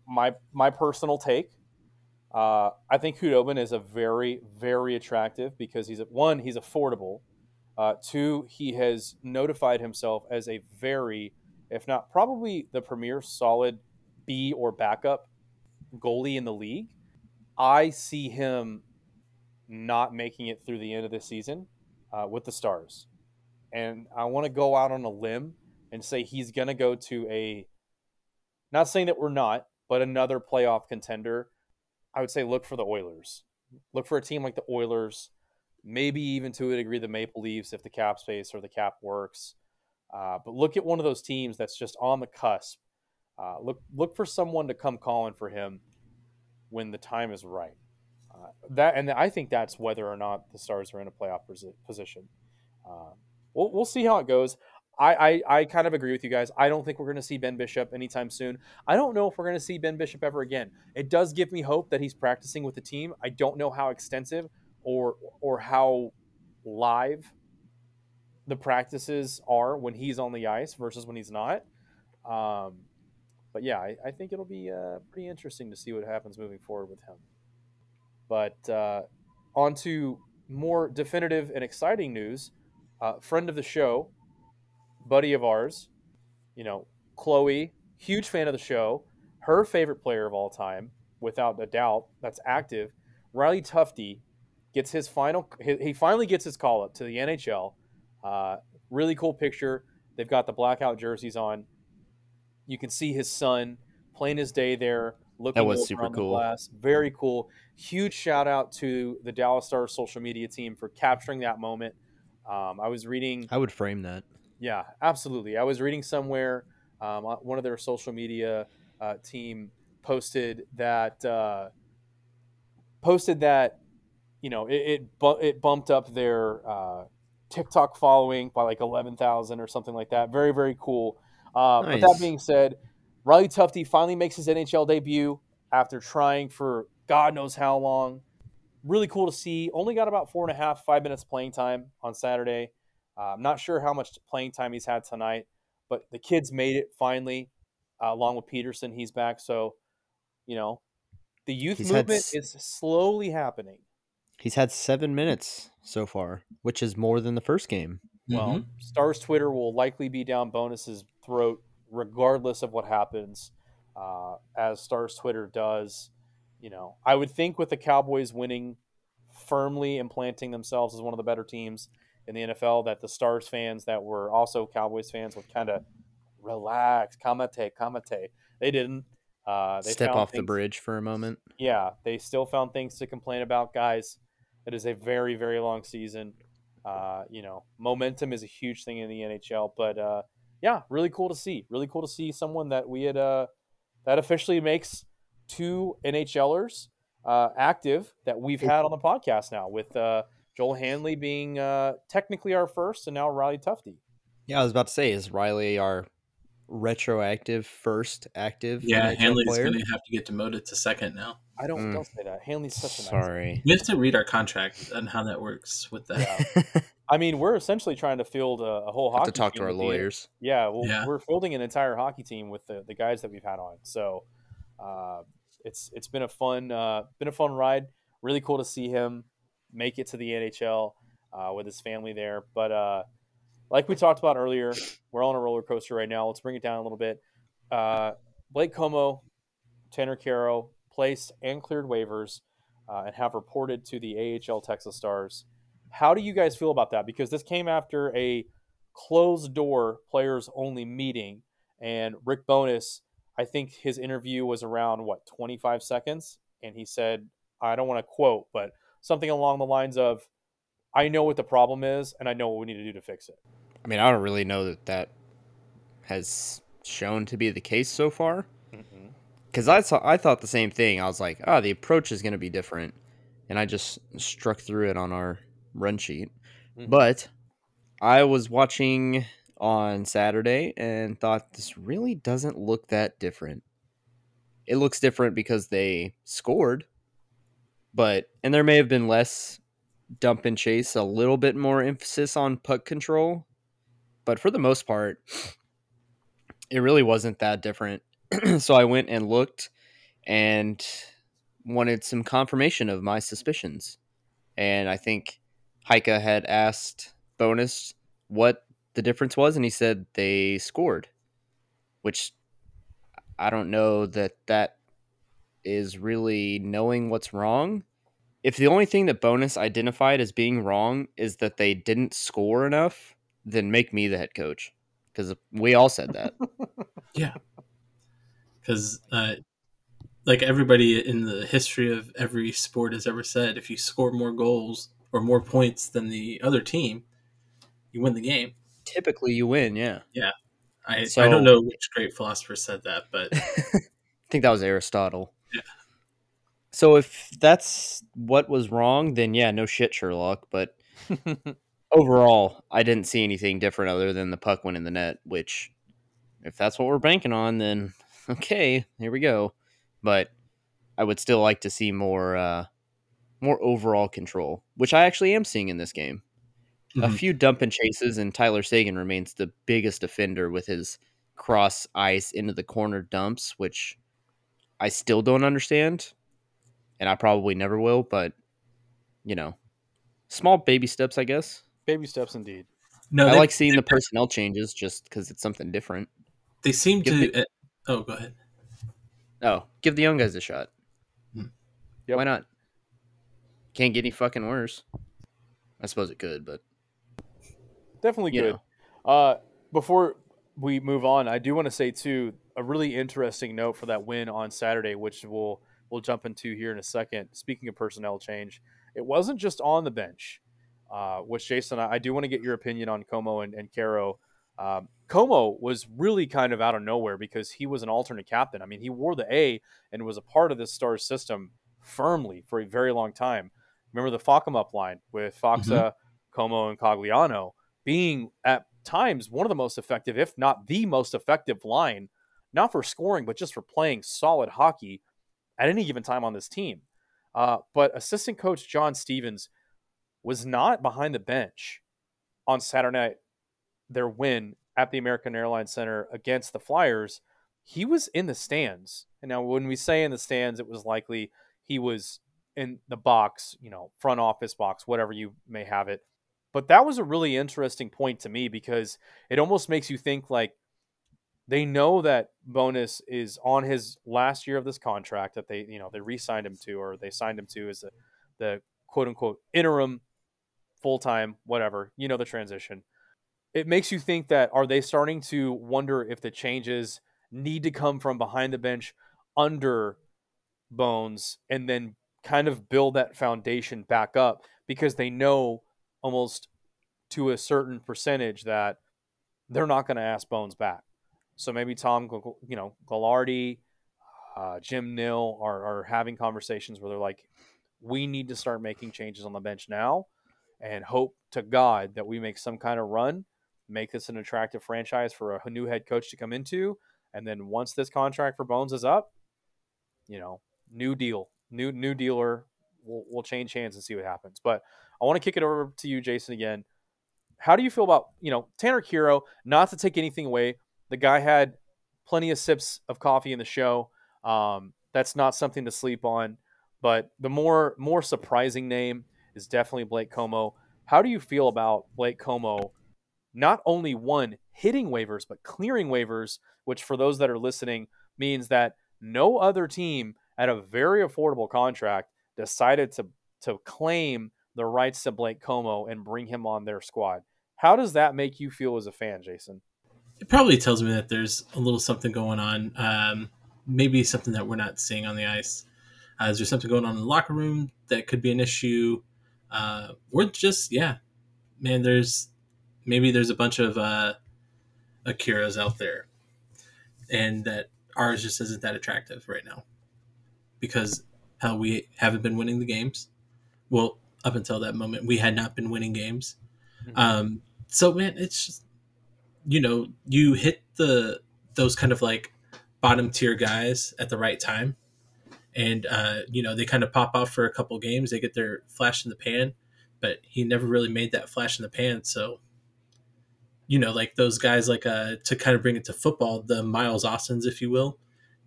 my my personal take. Uh, I think Khudobin is a very very attractive because he's one he's affordable. Uh, two, he has notified himself as a very, if not probably the premier solid B or backup goalie in the league. I see him not making it through the end of the season uh, with the Stars and I want to go out on a limb and say he's going to go to a not saying that we're not, but another playoff contender. I would say look for the Oilers. Look for a team like the Oilers, maybe even to a degree the Maple Leafs if the cap space or the cap works. Uh, but look at one of those teams that's just on the cusp. Uh, look look for someone to come calling for him when the time is right. That and I think that's whether or not the Stars are in a playoff position. Uh, we'll, we'll see how it goes. I, I, I kind of agree with you guys. I don't think we're going to see Ben Bishop anytime soon. I don't know if we're going to see Ben Bishop ever again. It does give me hope that he's practicing with the team. I don't know how extensive or or how live the practices are when he's on the ice versus when he's not. Um, but yeah, I, I think it'll be uh, pretty interesting to see what happens moving forward with him. But uh, on to more definitive and exciting news uh, friend of the show, buddy of ours, you know, Chloe, huge fan of the show, her favorite player of all time, without a doubt, that's active. Riley Tufte gets his final, he, finally gets his call up to the NHL. Uh, really cool picture. They've got the blackout jerseys on. You can see his son playing his day there. Looking That was super cool. glass. Very cool. Huge shout out to the Dallas Stars social media team for capturing that moment. Um, I was reading, I would frame that. yeah, absolutely. I was reading somewhere um, one of their social media uh, team posted that uh, posted that you know it it, bu- it bumped up their uh, TikTok following by like eleven thousand or something like that. Very very cool. Uh, But that being said, Riley Tufte finally makes his NHL debut after trying for God knows how long. Really cool to see. Only got about four and a half, five minutes playing time on Saturday. Uh, I'm not sure how much playing time he's had tonight, but the kids made it finally, uh, along with Peterson. He's back, so you know the youth He's movement s- is slowly happening. He's had seven minutes so far, which is more than the first game. Well, Mhm. Stars Twitter will likely be down Bowness's throat regardless of what happens, uh, as Stars Twitter does. You know, I would think with the Cowboys winning, firmly implanting themselves as one of the better teams in the NFL, that the Stars fans that were also Cowboys fans would kind of relax, kamate, kamate. They didn't. Uh, they Step off the bridge for a moment. yeah, they still found things to complain about, guys. It is a very, very long season. Uh, you know, momentum is a huge thing in the NHL, but uh, yeah, really cool to see. Really cool to see someone that we had uh, that officially makes two NHLers uh, active that we've had on the podcast now, with uh, Joel Hanley being uh, technically our first, and now Riley Tufte. Yeah, I was about to say, is Riley our retroactive first active Yeah, NHL Hanley's player? going to have to get demoted to second now. I don't Mm. don't say that. Hanley's such a nice. Sorry. We have to read our contract and how that works with that. I mean, we're essentially trying to field a, a whole have hockey to talk team to our with the- lawyers. Yeah, well, Yeah. we're fielding an entire hockey team with the, the guys that we've had on. So uh, it's it's been a fun uh, been a fun ride. Really cool to see him make it to the NHL uh, with his family there. But uh, like we talked about earlier, we're on a roller coaster right now. Let's bring it down a little bit. Uh, Blake Comeau, Tanner Kero placed and cleared waivers. uh, and have reported to the AHL Texas Stars. How do you guys feel about that? Because this came after a closed door players only meeting, and Rick Bowness, I think his interview was around what 25 seconds, and he said, I don't want to quote, but something along the lines of, I know what the problem is, and I know what we need to do to fix it. I mean, I don't really know that that has shown to be the case so far. Mm-hmm. Because I saw, I thought the same thing. I was like, oh, the approach is going to be different, and I just struck through it on our run sheet. Mhm. But I was watching on Saturday and thought this really doesn't look that different. It looks different because they scored, but and there may have been less dump and chase, a little bit more emphasis on puck control, but for the most part, it really wasn't that different. so I went and looked and wanted some confirmation of my suspicions. And I think Heika had asked Bowness what the difference was, and he said they scored, which I don't know that that is really knowing what's wrong. If the only thing that Bowness identified as being wrong is that they didn't score enough, then make me the head coach because we all said that. Yeah. Because, uh, like everybody in the history of every sport has ever said, if you score more goals or more points than the other team, you win the game. Typically, you win, yeah. I, I So- don't know which great philosopher said that, but I think that was Aristotle. Yeah. So if that's what was wrong, then yeah, no shit, Sherlock. But overall, I didn't see anything different other than the puck went in the net. Which, if that's what we're banking on, then okay, here we go. But I would still like to see more, uh, more overall control, which I actually am seeing in this game. A Mhm. few dump and chases, and Tyler Seguin remains the biggest offender with his cross ice into the corner dumps, which I still don't understand, and I probably never will. But you know, small baby steps, I guess. Baby steps indeed. no, I they, like seeing the personnel changes just because it's something different. they seem give to. uh, oh, go ahead. Oh, give the young guys a shot. Hmm. Yep. Why not? Can't get any fucking worse. I suppose it could, but Definitely good. Uh, before we move on, I do want to say too a really interesting note for that win on Saturday, which we'll we'll jump into here in a second. Speaking of personnel change, it wasn't just on the bench. Uh, which Jason, I, I do want to get your opinion on Comeau and, and Kero. Um, Comeau was really kind of out of nowhere because he was an alternate captain. I mean, he wore the A and was a part of this Stars system firmly for a very long time. Remember the Falcom up line with Faksa, Comeau, and Cogliano being at times one of the most effective, if not the most effective line, not for scoring, but just for playing solid hockey at any given time on this team. Uh, but assistant coach John Stevens was not behind the bench on Saturday night, their win at the American Airlines Center against the Flyers. He was in the stands. And now, when we say in the stands, it was likely he was in the box, you know, front office box, whatever you may have it. But that was a really interesting point to me because it almost makes you think like they know that Bowness is on his last year of this contract that they, you know, they re-signed him to or they signed him to as the, the quote unquote interim full time, whatever, you know, the transition. It makes you think that are they starting to wonder if the changes need to come from behind the bench under Bones and then kind of build that foundation back up because they know almost to a certain percentage that they're not going to ask Bones back. So maybe Tom, you know, Gaglardi, uh, Jim Nill are, are having conversations where they're like, we need to start making changes on the bench now and hope to God that we make some kind of run, make this an attractive franchise for a new head coach to come into. And then once this contract for Bones is up, you know, new deal, new new dealer. We'll, we'll change hands and see what happens. But I want to kick it over to you, Jason, again. How do you feel about you know Tanner Kero? Not to take anything away, the guy had plenty of sips of coffee in the show. Um, that's not something to sleep on. But the more more surprising name is definitely Blake Comeau. How do you feel about Blake Comeau? Not only one hitting waivers, but clearing waivers, which for those that are listening means that no other team at a very affordable contract decided to to claim the rights to Blake Comeau and bring him on their squad. How does that make you feel as a fan, Jason? It probably tells me that there's a little something going on. Um, maybe something that we're not seeing on the ice. Uh, is there something going on in the locker room that could be an issue? Uh, we're just yeah, man. There's maybe there's a bunch of uh, Akiras out there, and that ours just isn't that attractive right now because how we haven't been winning the games. Well, up until that moment, we had not been winning games. Mm-hmm. Um, so man, it's just you know you hit the those kind of like bottom tier guys at the right time, and uh, you know they kind of pop off for a couple games. They get their flash in the pan, but he never really made that flash in the pan. So you know, like those guys, like uh, to kind of bring it to football, the Miles Austins, if you will,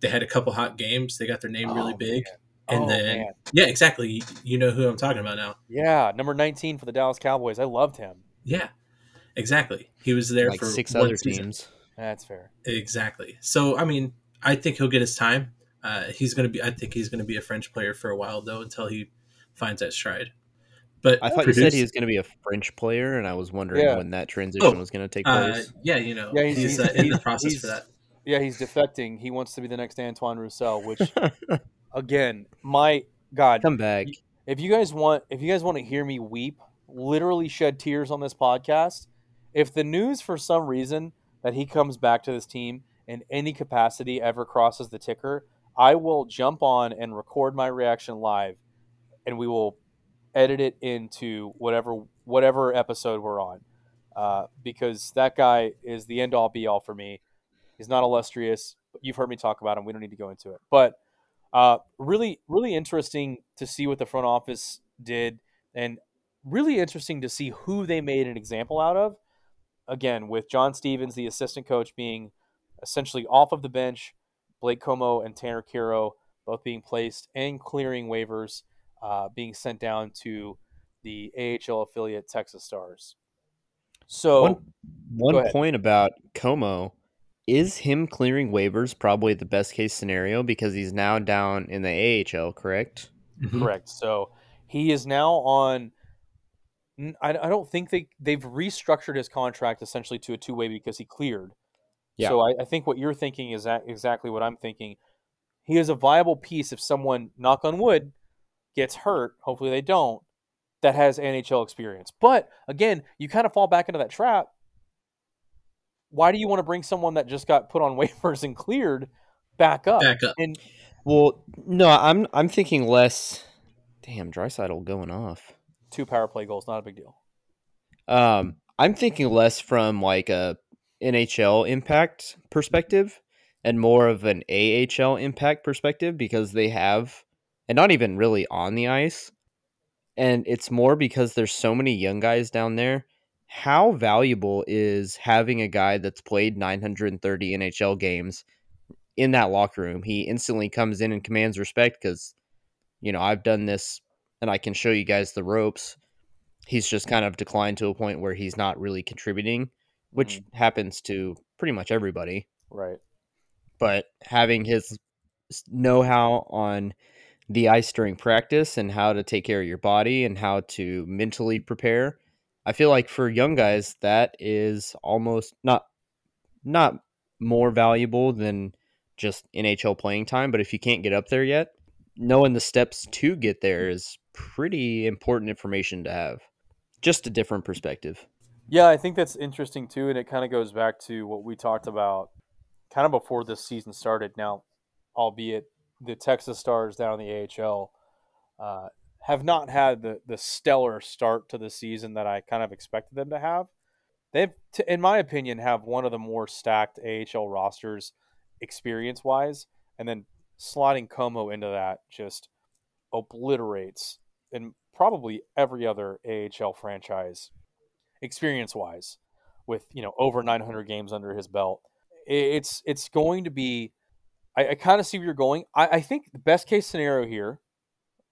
they had a couple hot games. They got their name oh, really big. Man. And oh, then, man. yeah, exactly. You know who I'm talking about now. Yeah, number 19 for the Dallas Cowboys. I loved him. Yeah, exactly. He was there like for six other season. teams. That's fair. Exactly. So, I mean, I think he'll get his time. Uh, he's going to be. I think he's going to be a French player for a while though, until he finds that stride. But I thought you said he was going to be a French player, and I was wondering yeah. when that transition oh, was going to take uh, place. Uh, yeah, you know, yeah, he's, he's, he's uh, in the process for that. Yeah, he's defecting. He wants to be the next Antoine Roussel, which, again, my God, come back. If you guys want, if you guys want to hear me weep, literally shed tears on this podcast, if the news for some reason that he comes back to this team in any capacity ever crosses the ticker, I will jump on and record my reaction live, and we will edit it into whatever whatever episode we're on, uh, because that guy is the end all be all for me. He's not illustrious. You've heard me talk about him. We don't need to go into it, but uh, really, really interesting to see what the front office did, and really interesting to see who they made an example out of. Again, with John Stevens, the assistant coach, being essentially off of the bench, Blake Comeau and Tanner Kero both being placed and clearing waivers uh, being sent down to the AHL affiliate Texas Stars. So, one, one point about Comeau is him clearing waivers probably the best case scenario because he's now down in the AHL, correct? Mm-hmm. Correct. So he is now on. I, I don't think they they've restructured his contract essentially to a two way because he cleared. Yeah. So I, I think what you're thinking is that exactly what I'm thinking. He is a viable piece if someone, knock on wood, gets hurt, hopefully they don't, that has NHL experience. But again, you kind of fall back into that trap. Why do you want to bring someone that just got put on waivers and cleared back up? Back up. And well, no, I'm I'm thinking less. Damn, Draisaitl going off. Two power play goals, not a big deal. Um, I'm thinking less from like a NHL impact perspective and more of an AHL impact perspective because they have and not even really on the ice. And it's more because there's so many young guys down there. How valuable is having a guy that's played 930 NHL games in that locker room? He instantly comes in and commands respect because, you know, I've done this and I can show you guys the ropes. He's just kind of declined to a point where he's not really contributing, which mm. happens to pretty much everybody. Right. But having his know how on the ice during practice and how to take care of your body and how to mentally prepare. I feel like for young guys that is almost not not more valuable than just NHL playing time, but if you can't get up there yet, knowing the steps to get there is pretty important information to have. Just a different perspective. Yeah, I think that's interesting too and it kind of goes back to what we talked about kind of before this season started now albeit the Texas Stars down in the AHL uh, have not had the the stellar start to the season that I kind of expected them to have. They've, t- in my opinion, have one of the more stacked AHL rosters experience wise, and then sliding Comeau into that just obliterates and probably every other AHL franchise experience wise with you know over 900 games under his belt. It's it's going to be I, I kind of see where you're going. I, I think the best case scenario here,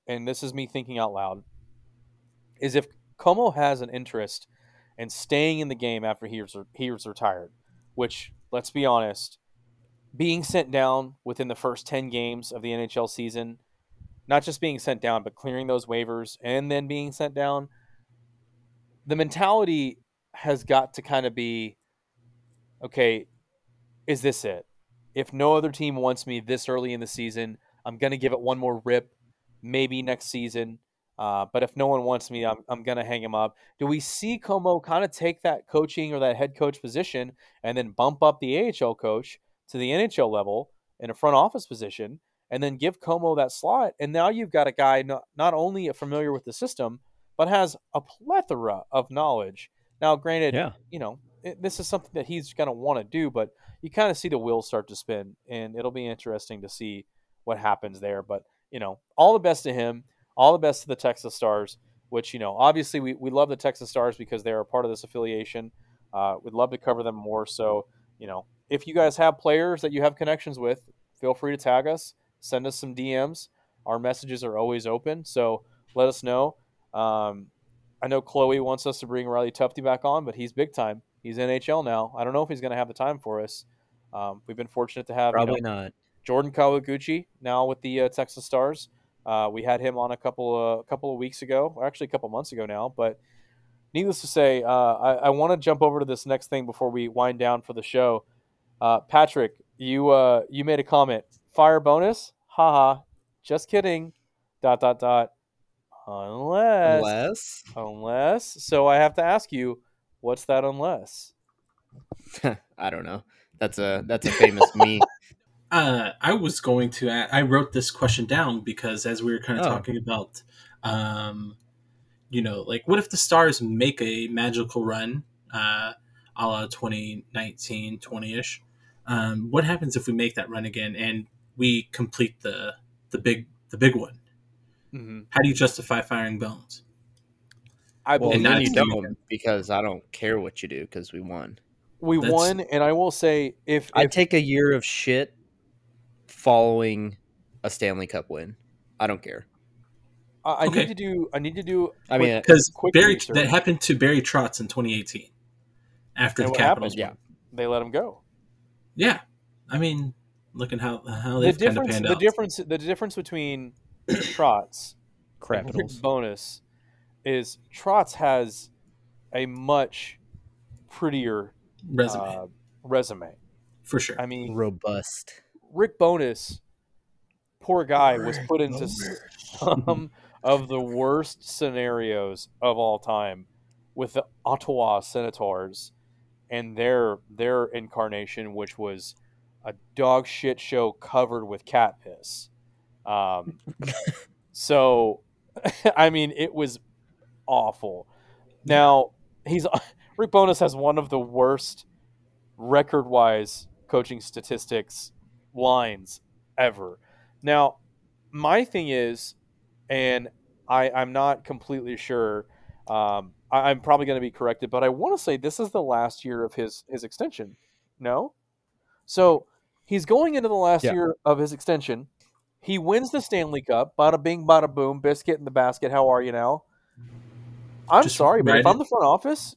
and this is me thinking out loud, is if Comeau has an interest in staying in the game after he was, he was retired, which, let's be honest, being sent down within the first 10 games of the NHL season, not just being sent down, but clearing those waivers and then being sent down. The mentality has got to kind of be okay, is this it? If no other team wants me this early in the season, I'm going to give it one more rip, maybe next season. Uh, but if no one wants me, I'm, I'm going to hang him up. Do we see Comeau kind of take that coaching or that head coach position and then bump up the AHL coach to the NHL level in a front office position and then give Comeau that slot? And now you've got a guy not, not only familiar with the system, but has a plethora of knowledge. Now, granted, Yeah. you know, it, this is something that he's going to want to do, but you kind of see the wheels start to spin, and it'll be interesting to see what happens there. But, you know, all the best to him, all the best to the Texas Stars, which, you know, obviously we, we love the Texas Stars because they're a part of this affiliation. Uh, we'd love to cover them more. So, you know, if you guys have players that you have connections with, feel free to tag us, send us some DMs. Our messages are always open. So let us know. Um, I know Chloe wants us to bring Riley Tufte back on, but he's big time. He's NHL now. I don't know if he's going to have the time for us. Um, we've been fortunate to have you know, Probably not. Jordan Kawaguchi now with the uh, Texas Stars. Uh, we had him on a couple uh, a couple of weeks ago, or actually a couple months ago now. But needless to say, uh, I, I want to jump over to this next thing before we wind down for the show. Uh, Patrick, you uh, you made a comment. Fire Bowness? Haha. Just kidding. Dot dot dot. Unless Unless unless. So I have to ask you, what's that unless? I don't know. That's a that's a famous me. Uh, I was going to. I wrote this question down because as we were kind of Oh. talking about, um, you know, like what if the Stars make a magical run, uh, a la 2019, 20 ish? Um, what happens if we make that run again and we complete the the big the big one? Mm-hmm. How do you justify firing Bones? I Well, believe not then you don't because I don't care what you do because we won. we That's- won, and I will say if, I take a year of shit following a Stanley Cup win. I don't care. I, I Okay. need to do, I need to do. I mean, Because Barry research. that happened to Barry Trotz in 2018 after And the Capitals. happened? Yeah. they let him go. yeah. I mean, looking how how The they've kind of difference, panned the out. difference, the difference between Trotz Capitals. Bowness is Trotz has a much prettier resume uh, resume. for sure. I mean, Robust. Rick Bowness, poor guy, was put into some of the worst scenarios of all time with the Ottawa Senators and their their incarnation, which was a dog shit show covered with cat piss. Um, so, I mean, it was awful. Now he's Rick Bowness has one of the worst record wise coaching statistics lines ever. Now, my thing is, and I, I'm not completely sure. Um, I, I'm probably going to be corrected, but I want to say this is the last year of his his extension. No, so he's going into the last Yeah. year of his extension. He wins the Stanley Cup. Bada bing, bada boom. Biscuit in the basket. How are you now? I'm Just sorry, but if I'm the front office,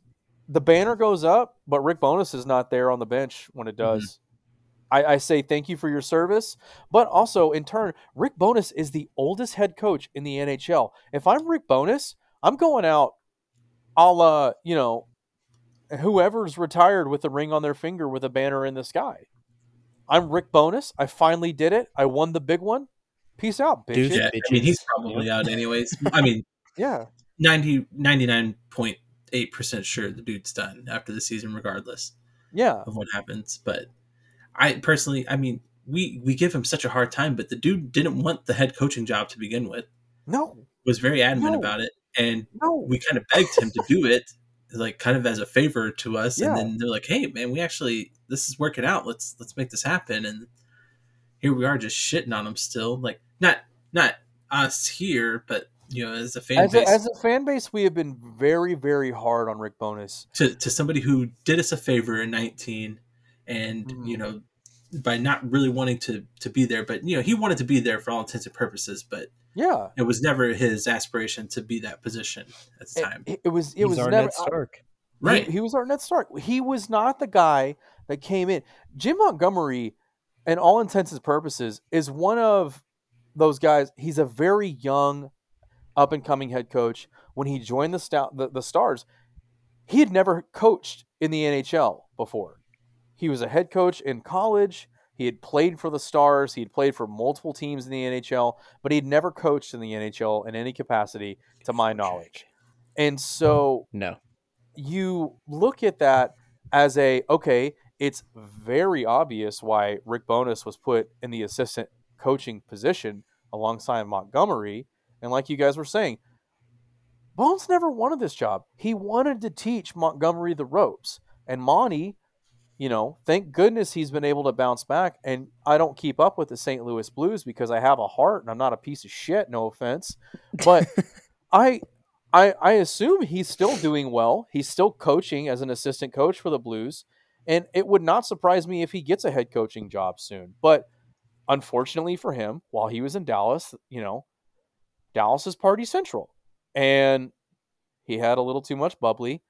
the banner goes up, but Rick Bowness is not there on the bench when it does. I, I say thank you for your service, but also in turn, Rick Bowness is the oldest head coach in the NHL. If I'm Rick Bowness, I'm going out, a la you know, whoever's retired with a ring on their finger with a banner in the sky. I'm Rick Bowness. I finally did it. I won the big one. Peace out, bitches. Yeah, I mean he's probably out anyways. I mean Yeah. 90 99.8% sure the dude's done after the season regardless Yeah. of what happens, but I personally, I mean, we we give him such a hard time, but the dude didn't want the head coaching job to begin with. No. Was very adamant No. about it and No. we kind of begged him to do it like kind of as a favor to us Yeah. and then they're like hey man we actually this is working out let's let's make this happen and here we are just shitting on him still like not not us here but you know as a fan As a, base as a fan base, we have been very, very hard on Rick Bowness. to, to somebody who did us a favor in 19 and Mhm. you know by not really wanting to to be there but you know he wanted to be there for all intents and purposes but Yeah. it was never his aspiration to be that position at the time it- it was. It He's was our never. Ned Stark. He- right He, was our Ned Stark. He was not the guy that came in. Jim Montgomery, in all intents and purposes, is one of those guys. He's a very young, up and coming head coach. When he joined the, stout, the the Stars, he had never coached in the NHL before. He was a head coach in college. He had played for the Stars. He had played for multiple teams in the NHL, but he had never coached in the NHL in any capacity, to my knowledge. And so No. you look at that as a okay, it's very obvious why Rick Bowness was put in the assistant coaching position alongside Montgomery. And like you guys were saying, Bones never wanted this job. He wanted to teach Montgomery the ropes. And Monty, you know, thank goodness he's been able to bounce back. And I don't keep up with the St. Louis Blues because I have a heart and I'm not a piece of shit, no offense. But I I I assume he's still doing well. He's still coaching as an assistant coach for the Blues. And it would not surprise me if he gets a head coaching job soon. But unfortunately for him, while he was in Dallas, you know, Dallas is party central. And he had a little too much bubbly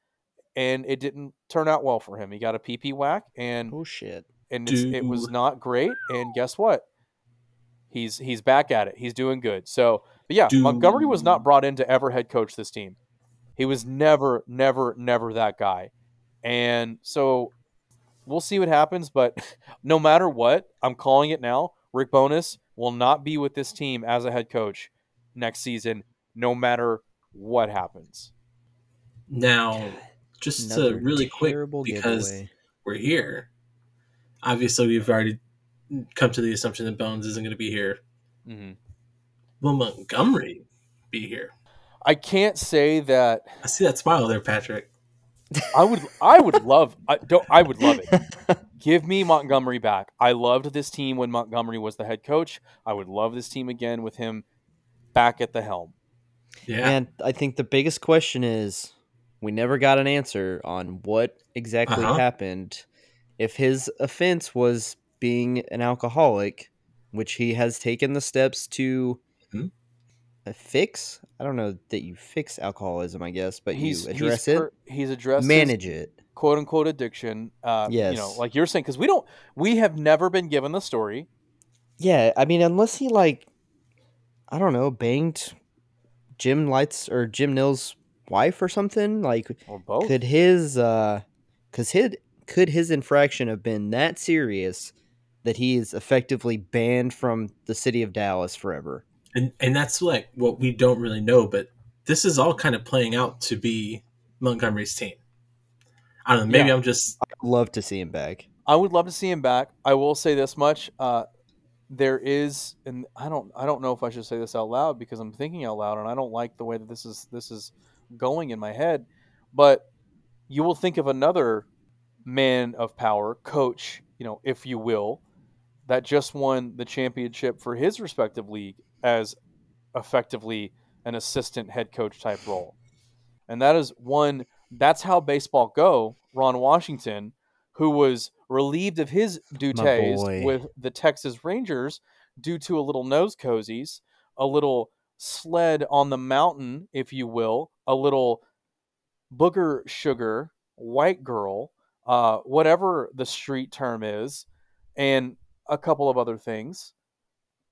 and it didn't turn out well for him. He got a PP whack and oh shit. and it's, it was not great. And guess what? He's he's back at it. He's doing good. So, but yeah, Montgomery was not brought in to ever head coach this team. He was never, never, never that guy. And so we'll see what happens. But no matter what, I'm calling it now. Rick Bowness will not be with this team as a head coach next season, no matter what happens. Now, just to really quick, because giveaway. we're here. Obviously, we've already come to the assumption that Bones isn't going to be here. Mm-hmm. Will Montgomery be here? I can't say that I see that smile there, Patrick. I would I would love I don't I would love it. Give me Montgomery back. I loved this team when Montgomery was the head coach. I would love this team again with him back at the helm. Yeah. And I think the biggest question is we never got an answer on what exactly Uh-huh. happened. If his offense was being an alcoholic, which he has taken the steps to Mhm. uh, fix. I don't know that you fix alcoholism, I guess, but he's you address he's, it, he's addressed manage it. quote unquote addiction. Uh, you know, like you're saying, because we don't we have never been given the story. Yeah, I mean, unless he like, I don't know, banged Jim Lites or Jim Nill's wife or something. Like, Or both. could his, uh, cause his could his infraction have been that serious that he is effectively banned from the city of Dallas forever? and and that's like what we don't really know, but this is all kind of playing out to be Montgomery's team. I don't know. Maybe Yeah. I'm just I'd love to see him back. I would love to see him back. I will say this much: uh, there is, and I don't, I don't know if I should say this out loud because I'm thinking out loud, and I don't like the way that this is this is going in my head. But you will think of another man of power, coach, you know, if you will, that just won the championship for his respective league as effectively an assistant head coach type role. And that is one that's how baseball go, Ron Washington, who was relieved of his duties with the Texas Rangers due to a little nose cozies, a little sled on the mountain, if you will, a little booger sugar, white girl, uh, whatever the street term is, and a couple of other things.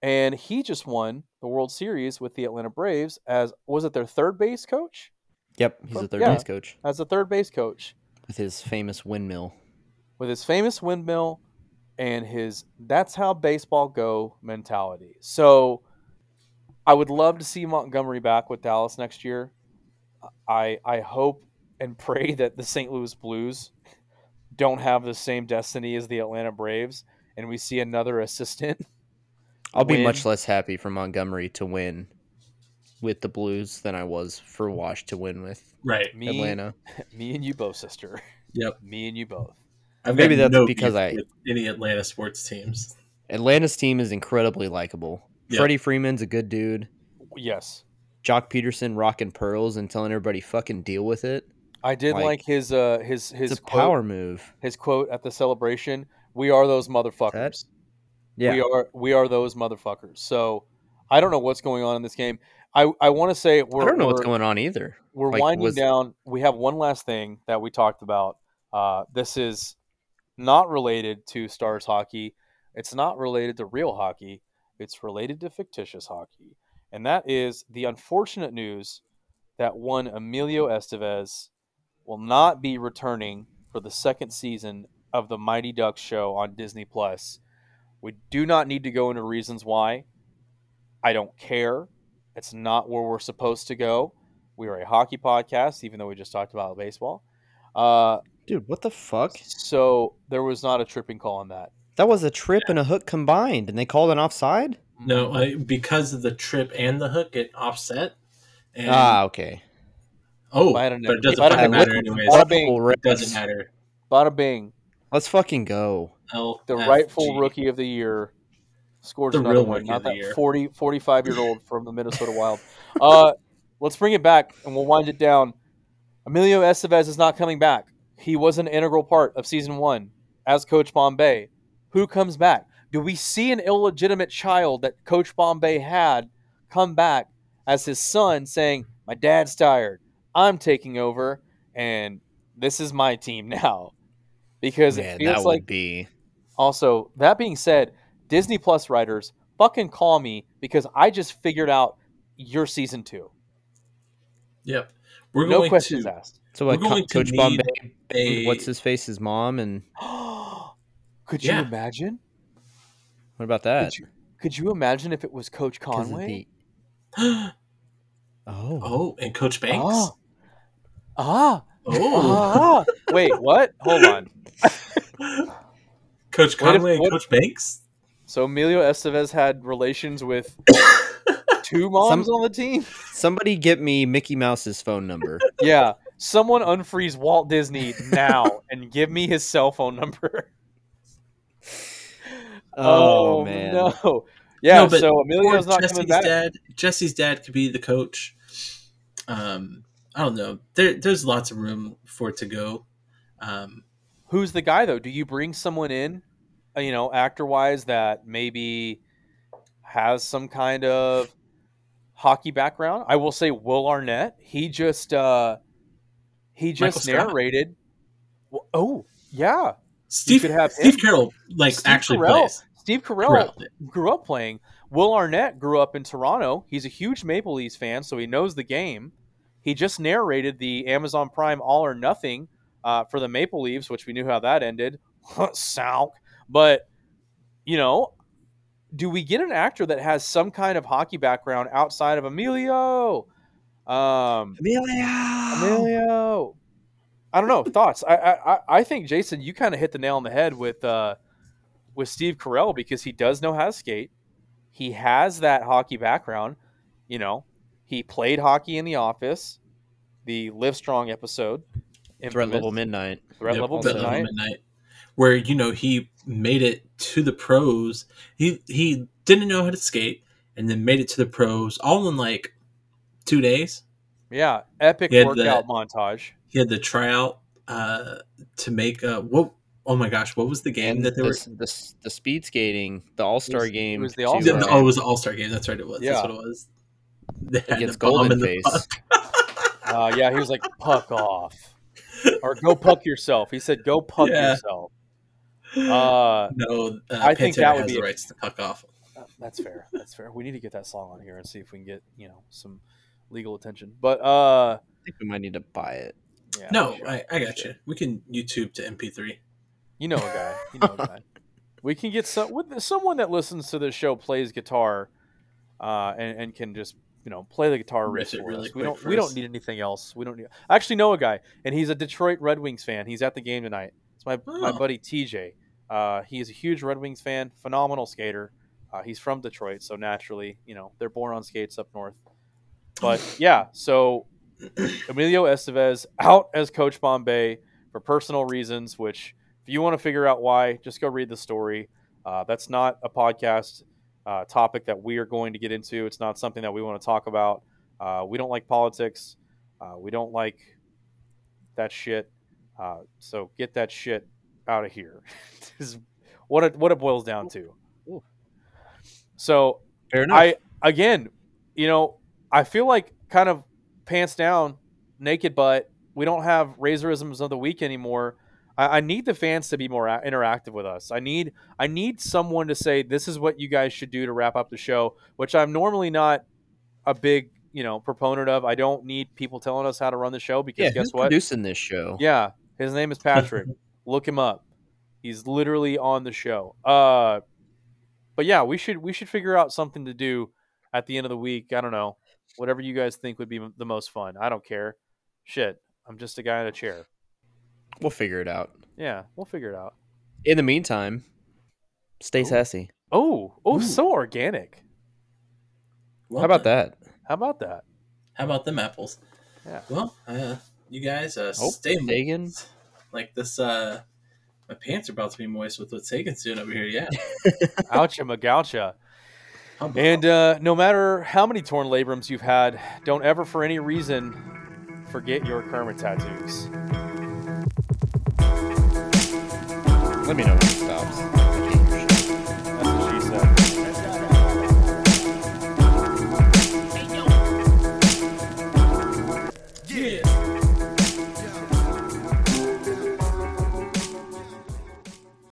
And he just won the World Series with the Atlanta Braves as was it their third base coach? Yep, he's a third yeah. base coach As a third base coach with his famous windmill. with his famous windmill and his that's how baseball go mentality. So I would love to see Montgomery back with Dallas next year. I I hope and pray that the St. Louis Blues don't have the same destiny as the Atlanta Braves and we see another assistant. I'll be much less happy for Montgomery to win with the Blues than I was for Wash to win with right. Me, Atlanta. me and you both, sister. Yep. Me and you both. I've Maybe got that's no because I- any Atlanta sports teams. Atlanta's team is incredibly likable. Freddie Freeman's a good dude. Yes. Joc Pederson rocking pearls and telling everybody fucking deal with it. I did like, Like, his uh his his It's a quote- power move. his quote at the celebration we are those motherfuckers Yeah. we are we are those motherfuckers so i don't know what's going on in this game i i want to say we're I don't know what's going on either. we're like, winding was- down we have one last thing that we talked about uh this is not related to stars hockey it's not related to real hockey It's related to fictitious hockey, and that is the unfortunate news that one Emilio Estevez will not be returning for the second season of the Mighty Ducks show on Disney Plus. We do not need to go into reasons why. I don't care. It's not where we're supposed to go. We are a hockey podcast, even though we just talked about baseball. Uh, Dude, what the fuck? so there was not a tripping call on that. That was a trip and a hook combined, and they called an offside. No, I, because of the trip and the hook, it offset. And, Ah, okay. oh, I don't know. but it doesn't Bada fucking matter anyways. Bada bing. It doesn't matter. Bada bing. Let's fucking go. L The rightful rookie of the year scores The another real one, not that year. 40, 45 year old from the Minnesota Wild. Uh, let's bring it back and we'll wind it down. Emilio Estevez is not coming back. He was an integral part of season one as Coach Bombay. Who comes back? Do we see an illegitimate child that Coach Bombay had come back as his son saying, My dad's tired. I'm taking over, and this is my team now? Because Man, it feels that like would be. also, that being said, Disney Plus writers, fucking call me because I just figured out your season two. Yep. We're no going questions to asked. So We're what? Co- to Coach need Bombay, a what's his face, his mom, and could Yeah. you imagine? what about that? Could you, could you imagine if it was Coach of Conway? the- oh, oh, and Coach Banks. Ah. Ah, Oh, ah. Wait, what? Hold on. Coach What if- Conway and what- Coach Banks. So Emilio Estevez had relations with two moms Some- on the team? somebody get me Mickey Mouse's phone number. Yeah. Someone unfreeze Walt Disney now and give me his cell phone number. Oh, man. no. Yeah, No, so Emilio's not Jesse's coming back. dad. Jesse's dad could be the coach. Um, I don't know. There, there's lots of room for it to go. Um, Who's the guy though? Do you bring someone in, uh, you know, actor wise that maybe has some kind of hockey background? I will say Will Arnett. He just uh he just narrated. Well, oh yeah, Steve, could have Steve him. Carroll, like Steve actually Carell. plays. Steve Carell, Carell. grew up playing. Will Arnett grew up in Toronto. He's a huge Maple Leafs fan, so he knows the game. He just narrated the Amazon Prime All or Nothing uh, for the Maple Leafs, which we knew how that ended. Souk. But, you know, do we get an actor that has some kind of hockey background outside of Emilio? Um, Emilio. Emilio. I don't know. Thoughts? I I, I- I think Jason, you kind of hit the nail on the head with uh, with Steve Carell because he does know how to skate. He has that hockey background. You know, he played hockey in The Office, the Live Strong episode, Threat level midnight. Threat Yep, level Threat Level midnight. Midnight. Where you know he made it to the pros. He he didn't know how to skate, and then made it to the pros all in like two days. Yeah, epic workout the- montage. He had the tryout uh, to make uh, what? Oh my gosh, what was the game And that they the, were? the, the speed skating, the All Star was- it game. was the All-Star Yeah, uh, the- oh, it was the All Star game. That's right. It was. Yeah. That's what it was. They against Golden in Face. Uh, yeah, he was like, "Puck off," or "Go puck yourself." He said, "Go puck Yeah. yourself." Uh, No, uh, I think Pantera that would be the a- rights to puck off. Uh, That's fair. That's fair. We need to get that song on here and see if we can get you know some legal attention. But uh, I think we might need to buy it. Yeah, no, we should. I, I got should. you. We can YouTube to MP3. You know a guy. You know a guy. We can get some with someone that listens to this show plays guitar, uh, and, and can just you know play the guitar riff Riff for really us. We don't for we don't need anything else. We don't need. I actually know a guy, and he's a Detroit Red Wings fan. He's at the game tonight. It's my my Oh. buddy TJ. Uh, he is a huge Red Wings fan, phenomenal skater. Uh, he's from Detroit, so naturally, you know, they're born on skates up north. But yeah, so Emilio Estevez out as Coach Bombay for personal reasons, which if you want to figure out why, just go read the story. Uh, that's not a podcast uh, topic that we are going to get into. It's not something that we want to talk about. Uh, we don't like politics. Uh, we don't like that shit. Uh, so get that shit out of here. is what it, what it boils down to. Ooh. So Fair enough. I again, you know, I feel like kind of pants down, naked butt. We don't have razorisms of the week anymore. I, I need the fans to be more a- interactive with us. I need I need someone to say this is what you guys should do to wrap up the show, which I'm normally not a big you know proponent of. I don't need people telling us how to run the show because Yeah, guess who's what? producing this show? Yeah, his name is Patrick. Look him up. He's literally on the show. Uh, but yeah, we should we should figure out something to do at the end of the week. I don't know, whatever you guys think would be the most fun. I don't care. Shit, I'm just a guy in a chair. We'll figure it out. Yeah, we'll figure it out. In the meantime, stay Ooh. sassy. Oh, oh, Ooh. so organic. Well How about done. that? How about that? How about them apples? Yeah. Well, uh, you guys uh, Oh, stay Seguin. moist. Like this, uh, my pants are about to be moist with what Seguin's doing over here. Yeah. Oucha magoucha. And uh, no matter how many torn labrums you've had, don't ever for any reason forget your Kermit tattoos. Let me know when it stops.